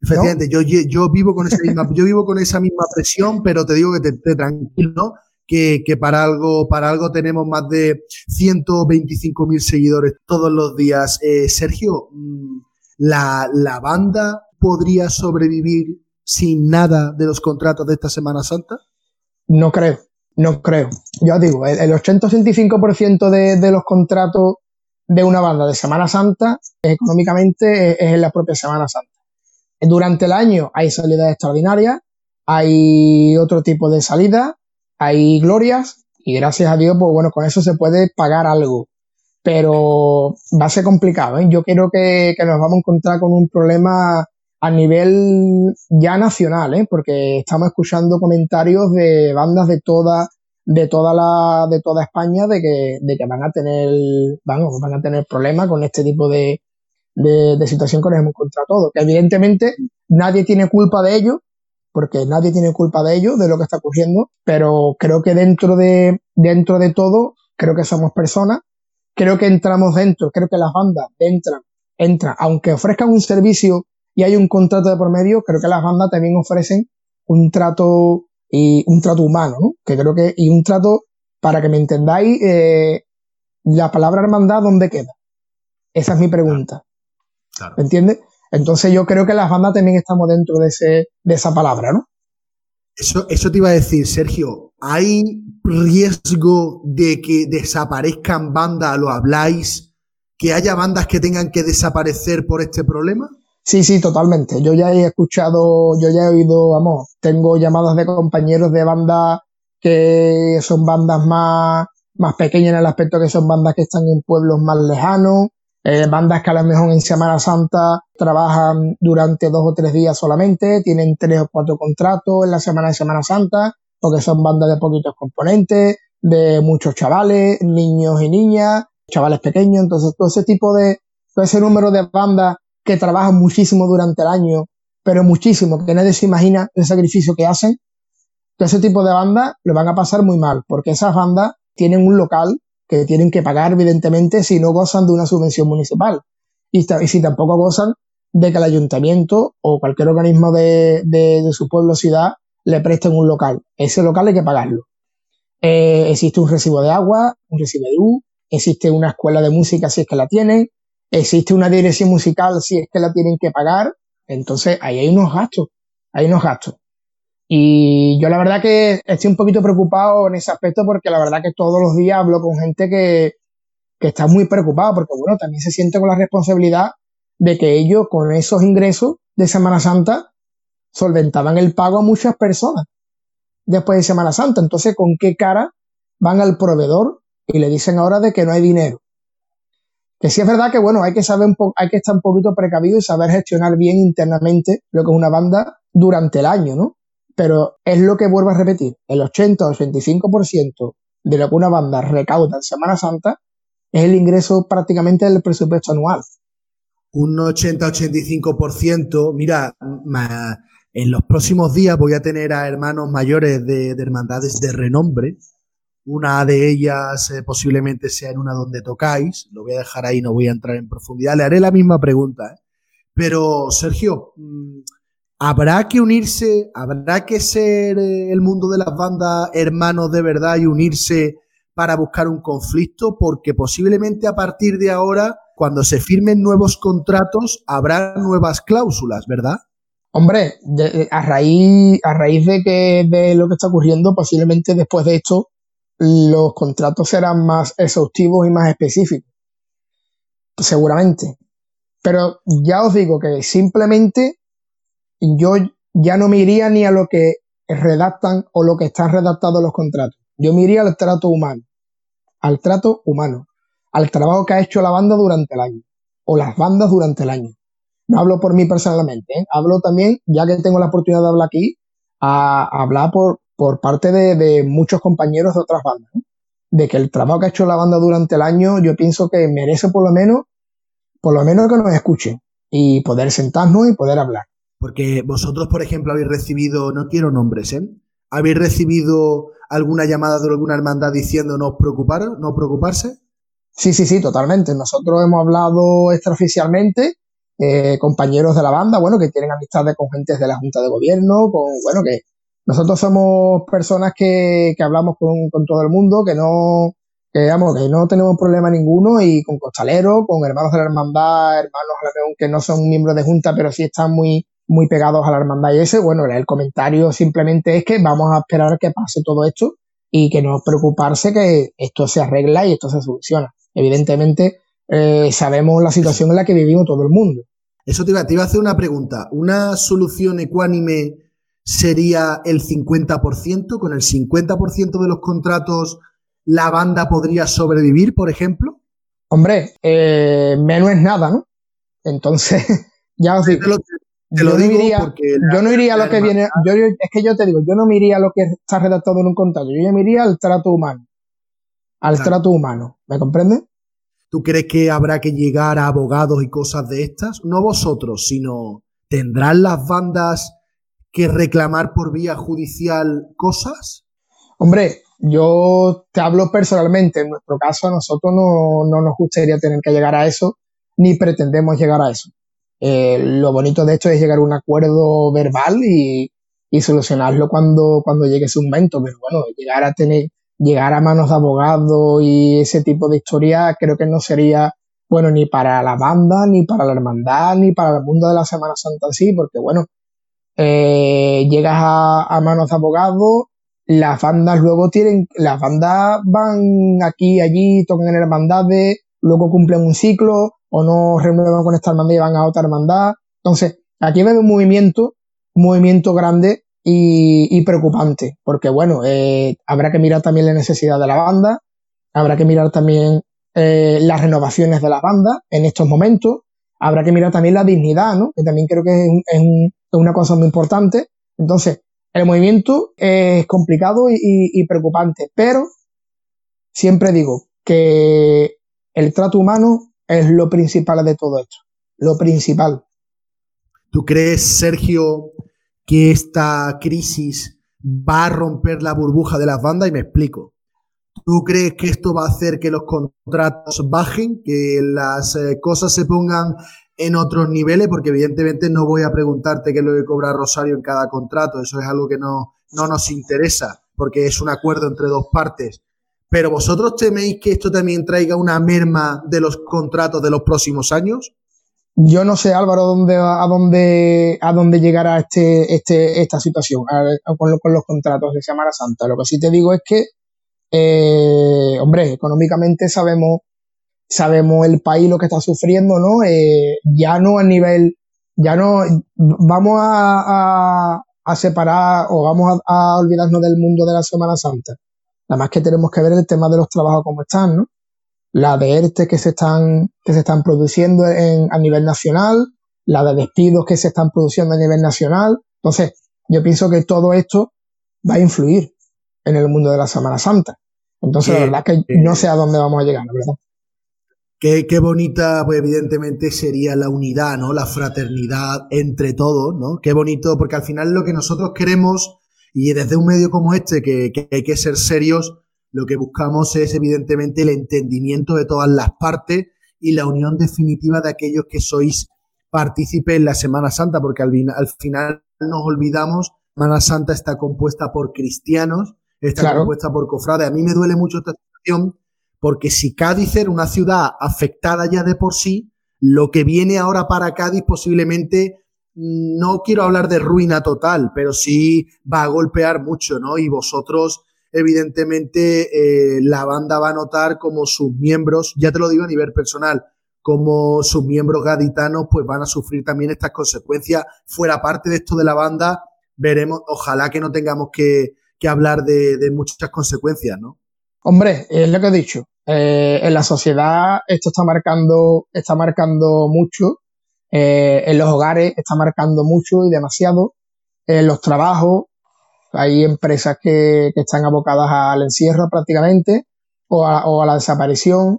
efectivamente, yo, yo, vivo con esa misma, yo vivo con esa misma presión, pero te digo que te, te tranquilo, que, que, para algo, para algo tenemos más de 125 mil seguidores todos los días. Eh, Sergio, mm, ¿la, ¿la banda podría sobrevivir sin nada de los contratos de esta Semana Santa? No creo. No creo. Ya digo, el, 80-85% de, de los contratos de una banda de Semana Santa económicamente es, en la propia Semana Santa. Durante el año hay salidas extraordinarias, hay otro tipo de salidas, hay glorias y gracias a Dios, pues bueno, con eso se puede pagar algo. Pero va a ser complicado. ¿eh? Yo creo que nos vamos a encontrar con un problema a nivel ya nacional, ¿eh? porque estamos escuchando comentarios de bandas de toda, de toda la, de toda España de que, de que van a tener, van, van a tener problemas con este tipo de, de, situación que nos hemos encontrado todos. Que evidentemente nadie tiene culpa de ello, porque nadie tiene culpa de ello, de lo que está ocurriendo, pero creo que dentro de, dentro de todo, creo que somos personas, creo que entramos dentro, creo que las bandas entran, entran, aunque ofrezcan un servicio y hay un contrato de por medio, creo que las bandas también ofrecen un trato y un trato humano, ¿no? Que creo que, y un trato, para que me entendáis, eh, la palabra hermandad, ¿dónde queda? Esa es mi pregunta. ¿Me entiendes? Entonces yo creo que las bandas también estamos dentro de, ese, de esa palabra, ¿no? Eso, eso te iba a decir, Sergio. ¿Hay riesgo de que desaparezcan bandas, lo habláis? ¿Que haya bandas que tengan que desaparecer por este problema? Sí, sí, totalmente. Yo ya he escuchado, yo ya he oído, vamos, tengo llamadas de compañeros de bandas que son bandas más, más pequeñas en el aspecto que son bandas que están en pueblos más lejanos, eh, bandas que a lo mejor en Semana Santa trabajan durante dos o tres días solamente, tienen tres o cuatro contratos en la semana de Semana Santa, porque son bandas de poquitos componentes, de muchos chavales, niños y niñas, chavales pequeños, entonces todo ese tipo de, todo ese número de bandas que trabajan muchísimo durante el año, pero muchísimo, que nadie se imagina el sacrificio que hacen, todo ese tipo de bandas lo van a pasar muy mal, porque esas bandas tienen un local que tienen que pagar, evidentemente, si no gozan de una subvención municipal. Y, si tampoco gozan de que el ayuntamiento o cualquier organismo de, su pueblo o ciudad le presten un local. Ese local hay que pagarlo. Eh, existe un recibo de agua, un recibo de luz, existe una escuela de música si es que la tienen, existe una dirección musical si es que la tienen que pagar, entonces ahí hay unos gastos, hay unos gastos. Y yo la verdad que estoy un poquito preocupado en ese aspecto porque la verdad que todos los días hablo con gente que, que está muy preocupada porque bueno, también se siente con la responsabilidad de que ellos con esos ingresos de Semana Santa solventaban el pago a muchas personas después de Semana Santa. Entonces, ¿con qué cara van al proveedor y le dicen ahora de que no hay dinero? Que sí es verdad que, bueno, hay que saber un hay que estar un poquito precavido y saber gestionar bien internamente lo que es una banda durante el año, ¿no? Pero es lo que vuelvo a repetir, el 80 o 85% de lo que una banda recauda en Semana Santa es el ingreso prácticamente del presupuesto anual. Un 80-85%, mira, en los próximos días voy a tener a hermanos mayores de, hermandades de renombre. Una de ellas eh, posiblemente sea en una donde tocáis. Lo voy a dejar ahí, no voy a entrar en profundidad. Le haré la misma pregunta. ¿eh? Pero, Sergio, mm, ¿habrá que unirse? ¿Habrá que ser eh, el mundo de las bandas hermanos de verdad y unirse para buscar un conflicto? Porque posiblemente a partir de ahora, cuando se firmen nuevos contratos, habrá nuevas cláusulas, ¿verdad? Hombre, a, raíz, a raíz de, que, de lo que está ocurriendo, posiblemente después de esto, los contratos serán más exhaustivos y más específicos. Seguramente. Pero ya os digo que simplemente yo ya no me iría ni a lo que redactan o lo que están redactados los contratos. Yo me iría al trato humano. Al trato humano. Al trabajo que ha hecho la banda durante el año. O las bandas durante el año. No hablo por mí personalmente. ¿eh? Hablo también, ya que tengo la oportunidad de hablar aquí, a, hablar por, por parte de, muchos compañeros de otras bandas. De que el trabajo que ha hecho la banda durante el año, yo pienso que merece por lo menos por lo menos que nos escuchen y poder sentarnos y poder hablar. Porque vosotros, por ejemplo, habéis recibido, no quiero nombres, ¿eh? ¿Habéis recibido alguna llamada de alguna hermandad diciendo no preocupar, no preocuparse? Sí, sí, sí, totalmente. Nosotros hemos hablado extraoficialmente, eh, compañeros de la banda, bueno, que tienen amistades con gente de la Junta de Gobierno, con, bueno, que nosotros somos personas que, que hablamos con, con todo el mundo, que no, que digamos que no tenemos problema ninguno y con costaleros, con hermanos de la hermandad, hermanos que no son miembros de junta, pero sí están muy, muy pegados a la hermandad y ese, bueno, el comentario simplemente es que vamos a esperar a que pase todo esto y que no preocuparse que esto se arregla y esto se soluciona. Evidentemente, eh, sabemos la situación en la que vivimos todo el mundo. Eso te iba, te iba a hacer una pregunta. ¿Una solución ecuánime sería el 50%? ¿Con el 50% de los contratos la banda podría sobrevivir, por ejemplo? Hombre, eh, menos es nada, ¿no? Entonces, ya os digo. Te lo, digo porque yo no iría a lo que viene. Yo, es que yo te digo, yo no me iría a lo que está redactado en un contrato. Yo me iría al trato humano. Al trato humano. ¿Me comprendes? ¿Tú crees que habrá que llegar a abogados y cosas de estas? No vosotros, sino ¿tendrán las bandas que reclamar por vía judicial cosas? Hombre, yo te hablo personalmente, en nuestro caso a nosotros no, nos gustaría tener que llegar a eso, ni pretendemos llegar a eso. Eh, lo bonito de esto es llegar a un acuerdo verbal y, solucionarlo cuando, cuando llegue ese momento, pero bueno, llegar a tener, llegar a manos de abogados y ese tipo de historia creo que no sería bueno ni para la banda, ni para la hermandad, ni para el mundo de la Semana Santa en sí, porque bueno, eh, llegas a, a manos abogados, las bandas luego tienen, las bandas van aquí allí, tocan en hermandades, luego cumplen un ciclo o no renuevan con esta hermandad y van a otra hermandad. Entonces, aquí veo un movimiento, un movimiento grande y, preocupante, porque bueno, eh, habrá que mirar también la necesidad de la banda, habrá que mirar también eh, las renovaciones de la banda en estos momentos, habrá que mirar también la dignidad, ¿no? Que también creo que es, es una cosa muy importante. Entonces, el movimiento es complicado y, preocupante, pero siempre digo que el trato humano es lo principal de todo esto, lo principal. ¿Tú crees, Sergio, que esta crisis va a romper la burbuja de las bandas? Y me explico. ¿Tú crees que esto va a hacer que los contratos bajen, que las eh, cosas se pongan en otros niveles, porque evidentemente no voy a preguntarte qué es lo que cobra Rosario en cada contrato, eso es algo que no, no nos interesa, porque es un acuerdo entre dos partes. Pero vosotros teméis que esto también traiga una merma de los contratos de los próximos años? Yo no sé, Álvaro, dónde, a dónde, a dónde llegará este, este, esta situación con, con, los contratos de Semana Santa. Lo que sí te digo es que, eh, hombre, económicamente sabemos sabemos el país lo que está sufriendo, ¿no? Eh, ya no a nivel, ya no, vamos a, a, separar o vamos a, olvidarnos del mundo de la Semana Santa. Nada más que tenemos que ver el tema de los trabajos como están, ¿no? La de ERTE que se están, que se están produciendo en, a nivel nacional, la de despidos que se están produciendo a nivel nacional. Entonces, yo pienso que todo esto va a influir en el mundo de la Semana Santa. Entonces, la verdad es que no sé a dónde vamos a llegar, la verdad. Qué, qué, bonita, pues evidentemente sería la unidad, ¿no? La fraternidad entre todos, ¿no? Qué bonito, porque al final lo que nosotros queremos, y desde un medio como este, que, que hay que ser serios, lo que buscamos es evidentemente el entendimiento de todas las partes y la unión definitiva de aquellos que sois partícipes en la Semana Santa, porque al, al final nos olvidamos, Semana Santa está compuesta por cristianos, está compuesta por cofrades. A mí me duele mucho esta situación porque si Cádiz era una ciudad afectada ya de por sí, lo que viene ahora para Cádiz posiblemente mm, no quiero hablar de ruina total, pero sí va a golpear mucho, ¿no? Y vosotros evidentemente eh, la banda va a notar como sus miembros, ya te lo digo a nivel personal, como sus miembros gaditanos pues van a sufrir también estas consecuencias. Fuera parte de esto de la banda, veremos, ojalá que no tengamos que, hablar de, muchas consecuencias, ¿no? Hombre, es lo que he dicho. Eh, en la sociedad esto está marcando, está marcando mucho. Eh, en los hogares está marcando mucho y demasiado. En los trabajos, hay empresas que, están abocadas al encierro prácticamente o a, la desaparición.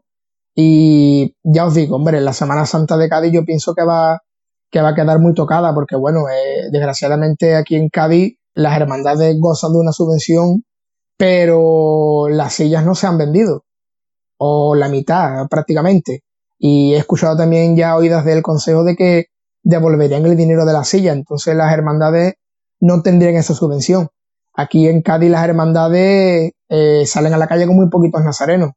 Y ya os digo, hombre, en la Semana Santa de Cádiz yo pienso que va, que va a quedar muy tocada porque, bueno, eh, desgraciadamente aquí en Cádiz las hermandades gozan de una subvención, pero las sillas no se han vendido, o la mitad prácticamente. Y he escuchado también ya oídas del consejo de que devolverían el dinero de la silla, entonces las hermandades no tendrían esa subvención. Aquí en Cádiz las hermandades eh, salen a la calle con muy poquitos nazarenos.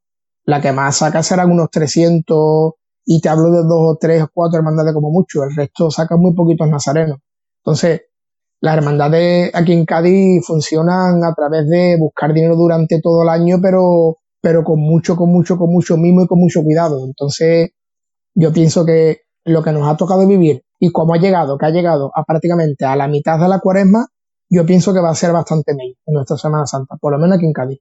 La que más saca serán unos 300 y te hablo de dos o tres o cuatro hermandades como mucho. El resto saca muy poquitos nazarenos. Entonces, las hermandades aquí en Cádiz funcionan a través de buscar dinero durante todo el año, pero, pero con mucho, con mucho, con mucho mimo y con mucho cuidado. Entonces, yo pienso que lo que nos ha tocado vivir y cómo ha llegado, que ha llegado a prácticamente a la mitad de la cuaresma, yo pienso que va a ser bastante mail en nuestra Semana Santa, por lo menos aquí en Cádiz.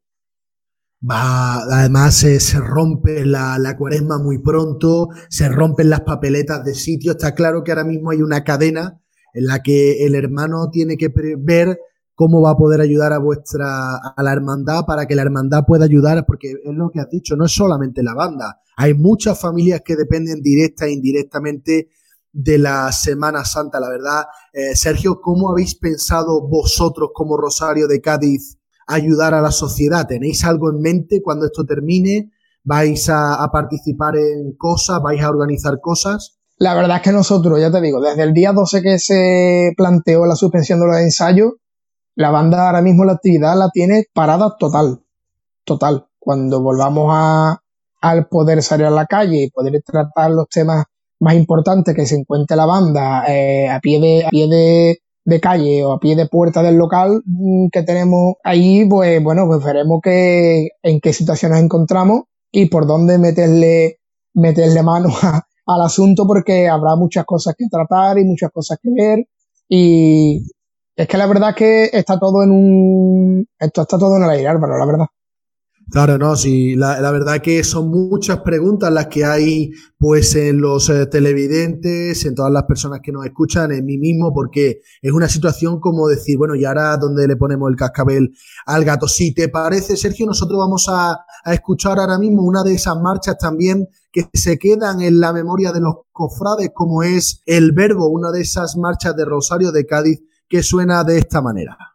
Va, además se rompe la, la, cuaresma muy pronto, se rompen las papeletas de sitio. Está claro que ahora mismo hay una cadena en la que el hermano tiene que ver cómo va a poder ayudar a vuestra, a la hermandad para que la hermandad pueda ayudar, porque es lo que has dicho, no es solamente la banda. Hay muchas familias que dependen directa e indirectamente de la Semana Santa, la verdad. Eh, Sergio, ¿cómo habéis pensado vosotros como Rosario de Cádiz ayudar a la sociedad? ¿Tenéis algo en mente cuando esto termine? ¿Vais a, participar en cosas? ¿Vais a organizar cosas? La verdad es que nosotros, ya te digo, desde el día 12 que se planteó la suspensión de los ensayos, la banda ahora mismo la actividad la tiene parada total. Total. Cuando volvamos a, al poder salir a la calle y poder tratar los temas más importante que se encuentre la banda eh, a pie de a pie de, calle o a pie de puerta del local mm, que tenemos ahí, pues bueno, pues veremos que, en qué situación nos encontramos y por dónde meterle, meterle mano al asunto porque habrá muchas cosas que tratar y muchas cosas que ver y es que la verdad es que está todo en un, esto está todo en el aire, Álvaro, la verdad. Claro, no, sí, la, la, verdad que son muchas preguntas las que hay pues en los eh, televidentes, en todas las personas que nos escuchan, en mí mismo, porque es una situación como decir, bueno, y ahora dónde le ponemos el cascabel al gato. Si te parece, Sergio, nosotros vamos a, a escuchar ahora mismo una de esas marchas también que se quedan en la memoria de los cofrades, como es el verbo, una de esas marchas de Rosario de Cádiz que suena de esta manera.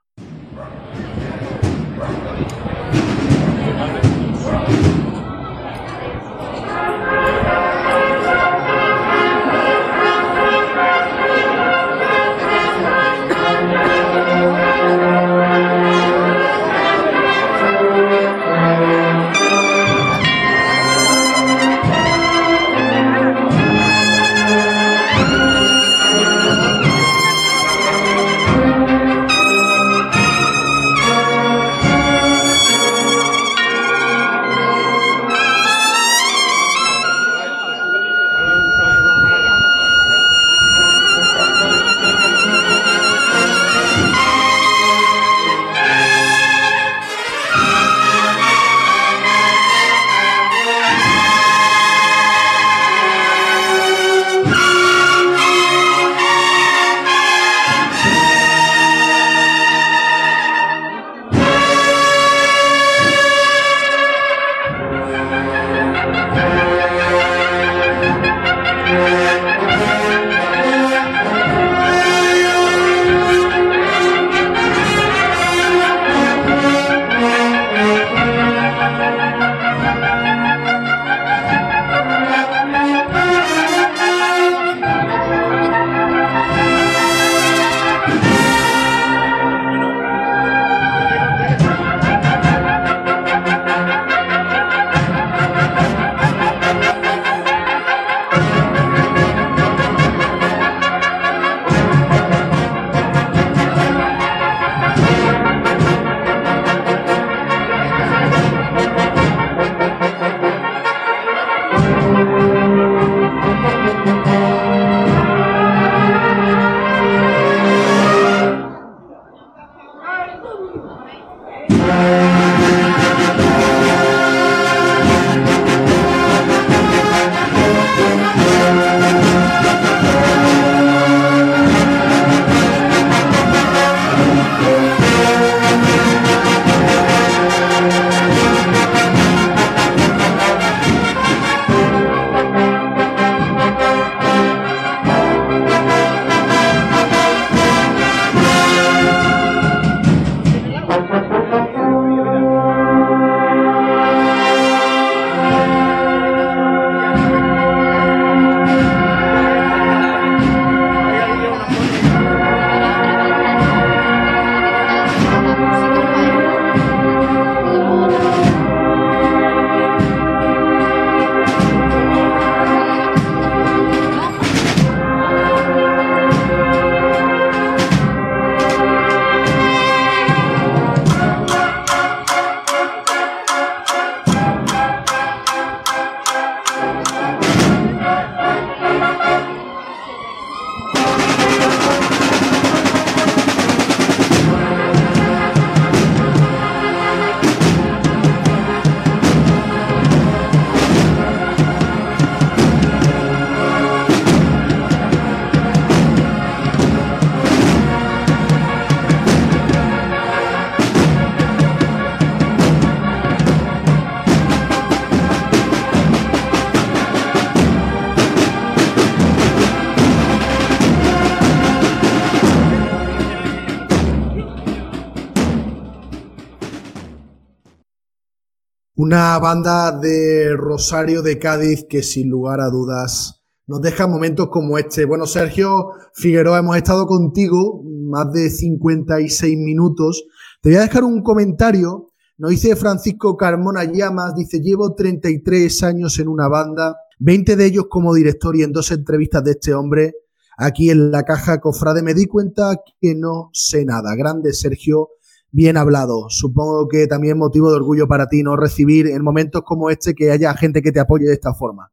Una banda de Rosario de Cádiz que sin lugar a dudas nos deja momentos como este. Bueno, Sergio Figueroa, hemos estado contigo más de 56 minutos. Te voy a dejar un comentario. Nos dice Francisco Carmona Llamas, dice, llevo 33 años en una banda, 20 de ellos como director y en dos entrevistas de este hombre. Aquí en la caja Cofrade me di cuenta que no sé nada. Grande Sergio, bien hablado. Supongo que también motivo de orgullo para ti, ¿no? Recibir en momentos como este que haya gente que te apoye de esta forma.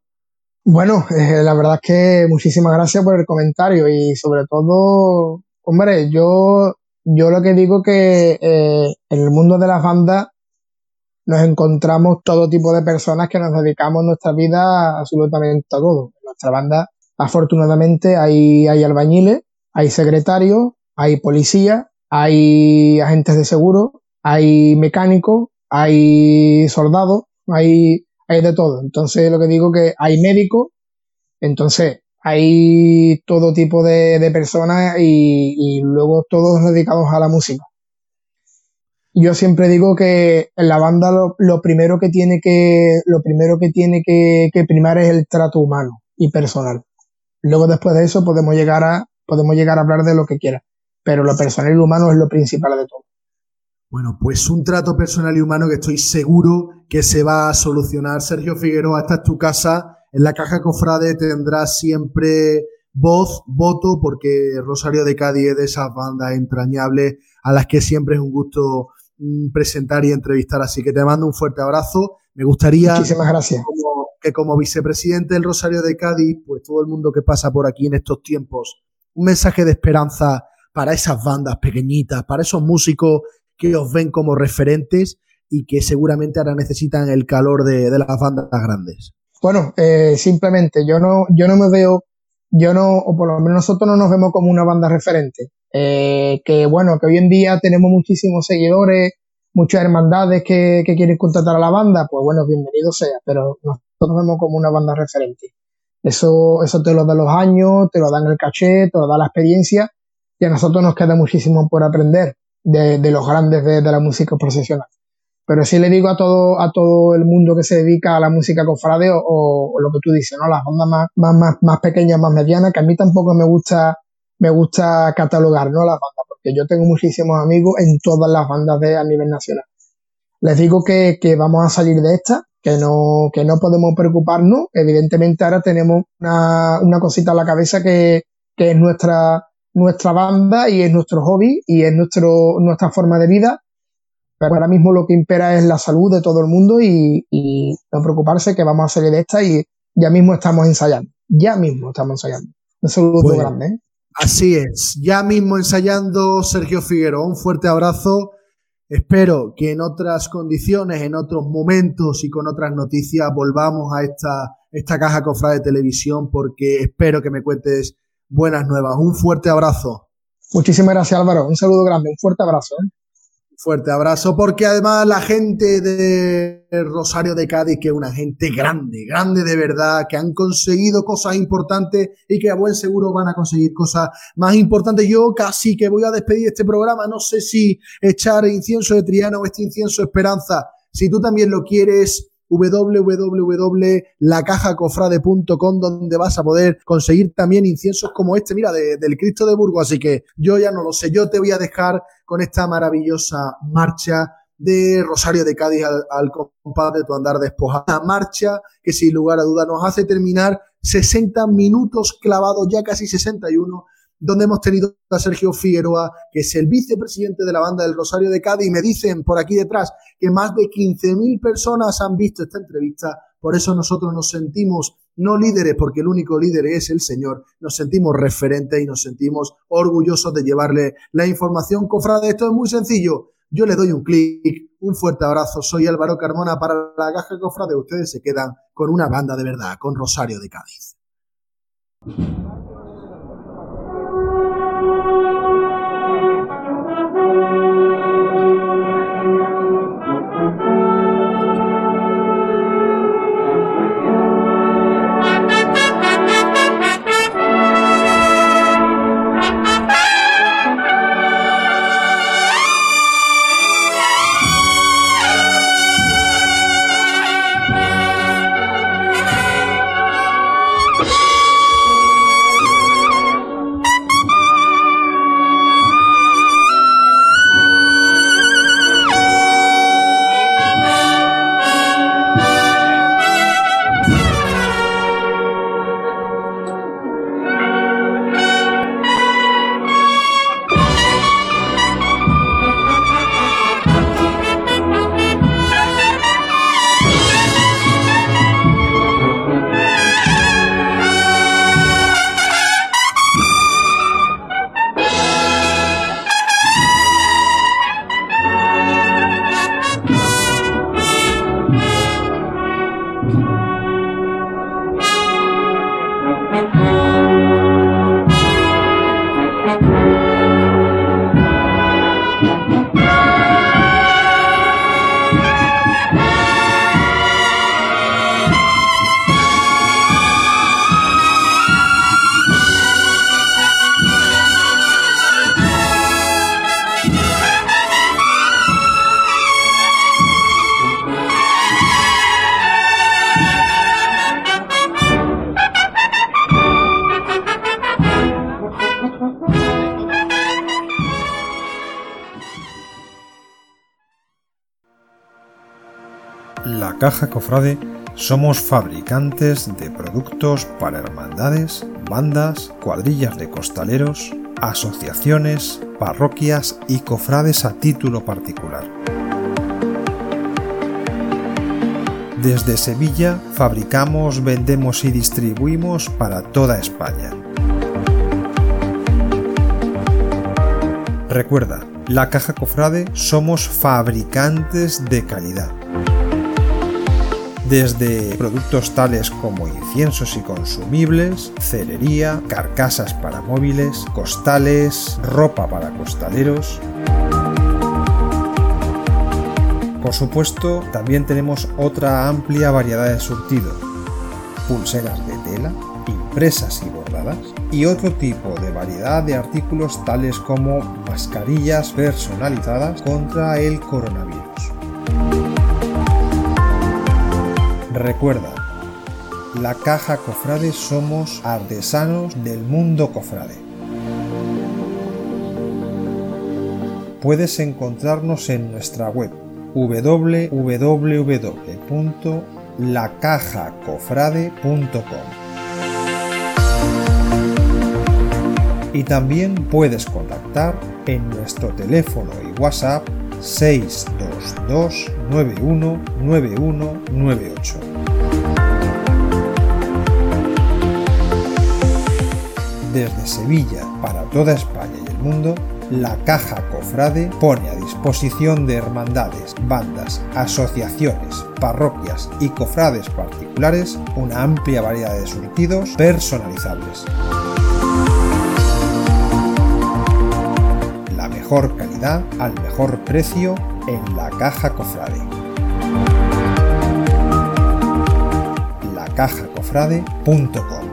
Bueno, eh, la verdad es que muchísimas gracias por el comentario y sobre todo, hombre, yo, yo lo que digo que eh, en el mundo de las bandas nos encontramos todo tipo de personas que nos dedicamos nuestra vida absolutamente a todo. En nuestra banda, afortunadamente, hay, hay albañiles, hay secretarios, hay policías, hay agentes de seguro, hay mecánicos, hay soldados, hay, hay de todo. Entonces, lo que digo que hay médicos, entonces hay todo tipo de, de personas y, y, luego todos dedicados a la música. Yo siempre digo que en la banda lo, lo primero que tiene que, lo primero que tiene que, que primar es el trato humano y personal. Luego después de eso podemos llegar a, podemos llegar a hablar de lo que quiera pero lo personal y humano es lo principal de todo. Bueno, pues un trato personal y humano que estoy seguro que se va a solucionar. Sergio Figueroa, esta es tu casa. En la caja cofrade tendrás siempre voz, voto, porque Rosario de Cádiz es de esas bandas entrañables a las que siempre es un gusto mm, presentar y entrevistar. Así que te mando un fuerte abrazo. Me gustaría Muchísimas gracias. que como vicepresidente del Rosario de Cádiz, pues todo el mundo que pasa por aquí en estos tiempos, un mensaje de esperanza para esas bandas pequeñitas, para esos músicos que os ven como referentes y que seguramente ahora necesitan el calor de, de las bandas grandes? Bueno, eh, simplemente yo no, yo no me veo, yo no, o por lo menos nosotros no nos vemos como una banda referente. Eh, que bueno, que hoy en día tenemos muchísimos seguidores, muchas hermandades que, que quieren contratar a la banda, pues bueno, bienvenido sea, pero nosotros nos vemos como una banda referente. Eso, eso te lo da los años, te lo dan el caché, te lo da la experiencia y a nosotros nos queda muchísimo por aprender de, los grandes de, la música profesional. Pero sí le digo a todo, a todo el mundo que se dedica a la música cofrade o, o, lo que tú dices, ¿no? Las bandas más, más, más, más, pequeñas, más medianas, que a mí tampoco me gusta, me gusta catalogar, ¿no? Las bandas, porque yo tengo muchísimos amigos en todas las bandas de, a nivel nacional. Les digo que, que vamos a salir de esta, que no, que no podemos preocuparnos. Evidentemente ahora tenemos una, una cosita en la cabeza que, que es nuestra, nuestra banda y es nuestro hobby y es nuestro, nuestra forma de vida. Pero ahora mismo lo que impera es la salud de todo el mundo y, no preocuparse que vamos a salir de esta y ya mismo estamos ensayando. Ya mismo estamos ensayando. Un saludo grande. ¿eh? Así es. Ya mismo ensayando Sergio Figueroa. Un fuerte abrazo. Espero que en otras condiciones, en otros momentos y con otras noticias volvamos a esta, esta caja cofrada de televisión porque espero que me cuentes buenas nuevas. Un fuerte abrazo. Muchísimas gracias Álvaro, un saludo grande, un fuerte abrazo. ¿eh? Fuerte abrazo, porque además la gente de Rosario de Cádiz, que es una gente grande, grande de verdad, que han conseguido cosas importantes y que a buen seguro van a conseguir cosas más importantes. Yo casi que voy a despedir este programa, no sé si echar incienso de Triano o este incienso Esperanza. Si tú también lo quieres, www.lacajacofrade.com donde vas a poder conseguir también inciensos como este, mira, del Cristo de Burgos. Así que yo ya no lo sé, yo te voy a dejar con esta maravillosa marcha de Rosario de Cádiz al, al compás de tu andar despojado. Una marcha que sin lugar a duda nos hace terminar 60 minutos clavados, ya casi 61 donde hemos tenido a Sergio Figueroa, que es el vicepresidente de la banda del Rosario de Cádiz, y me dicen por aquí detrás que más de 15.000 personas han visto esta entrevista. Por eso nosotros nos sentimos no líderes, porque el único líder es el Señor, nos sentimos referentes y nos sentimos orgullosos de llevarle la información. Cofrade, esto es muy sencillo. Yo le doy un clic, un fuerte abrazo. Soy Álvaro Carmona para la Caja Cofrade. Ustedes se quedan con una banda de verdad, con Rosario de Cádiz. Caja Cofrade somos fabricantes de productos para hermandades, bandas, cuadrillas de costaleros, asociaciones, parroquias y cofrades a título particular. Desde Sevilla fabricamos, vendemos y distribuimos para toda España. Recuerda, la Caja Cofrade somos fabricantes de calidad desde productos tales como inciensos y consumibles, cerería, carcasas para móviles, costales, ropa para costaleros. Por supuesto, también tenemos otra amplia variedad de surtido. Pulseras de tela, impresas y bordadas, y otro tipo de variedad de artículos tales como mascarillas personalizadas contra el coronavirus. Recuerda, la caja cofrade somos artesanos del mundo cofrade. Puedes encontrarnos en nuestra web www.lacajacofrade.com y también puedes contactar en nuestro teléfono y WhatsApp 622 919198. Desde Sevilla para toda España y el mundo, la Caja Cofrade pone a disposición de hermandades, bandas, asociaciones, parroquias y cofrades particulares una amplia variedad de surtidos personalizables. Mejor calidad al mejor precio en la Caja Cofrade. lacajacofrade.com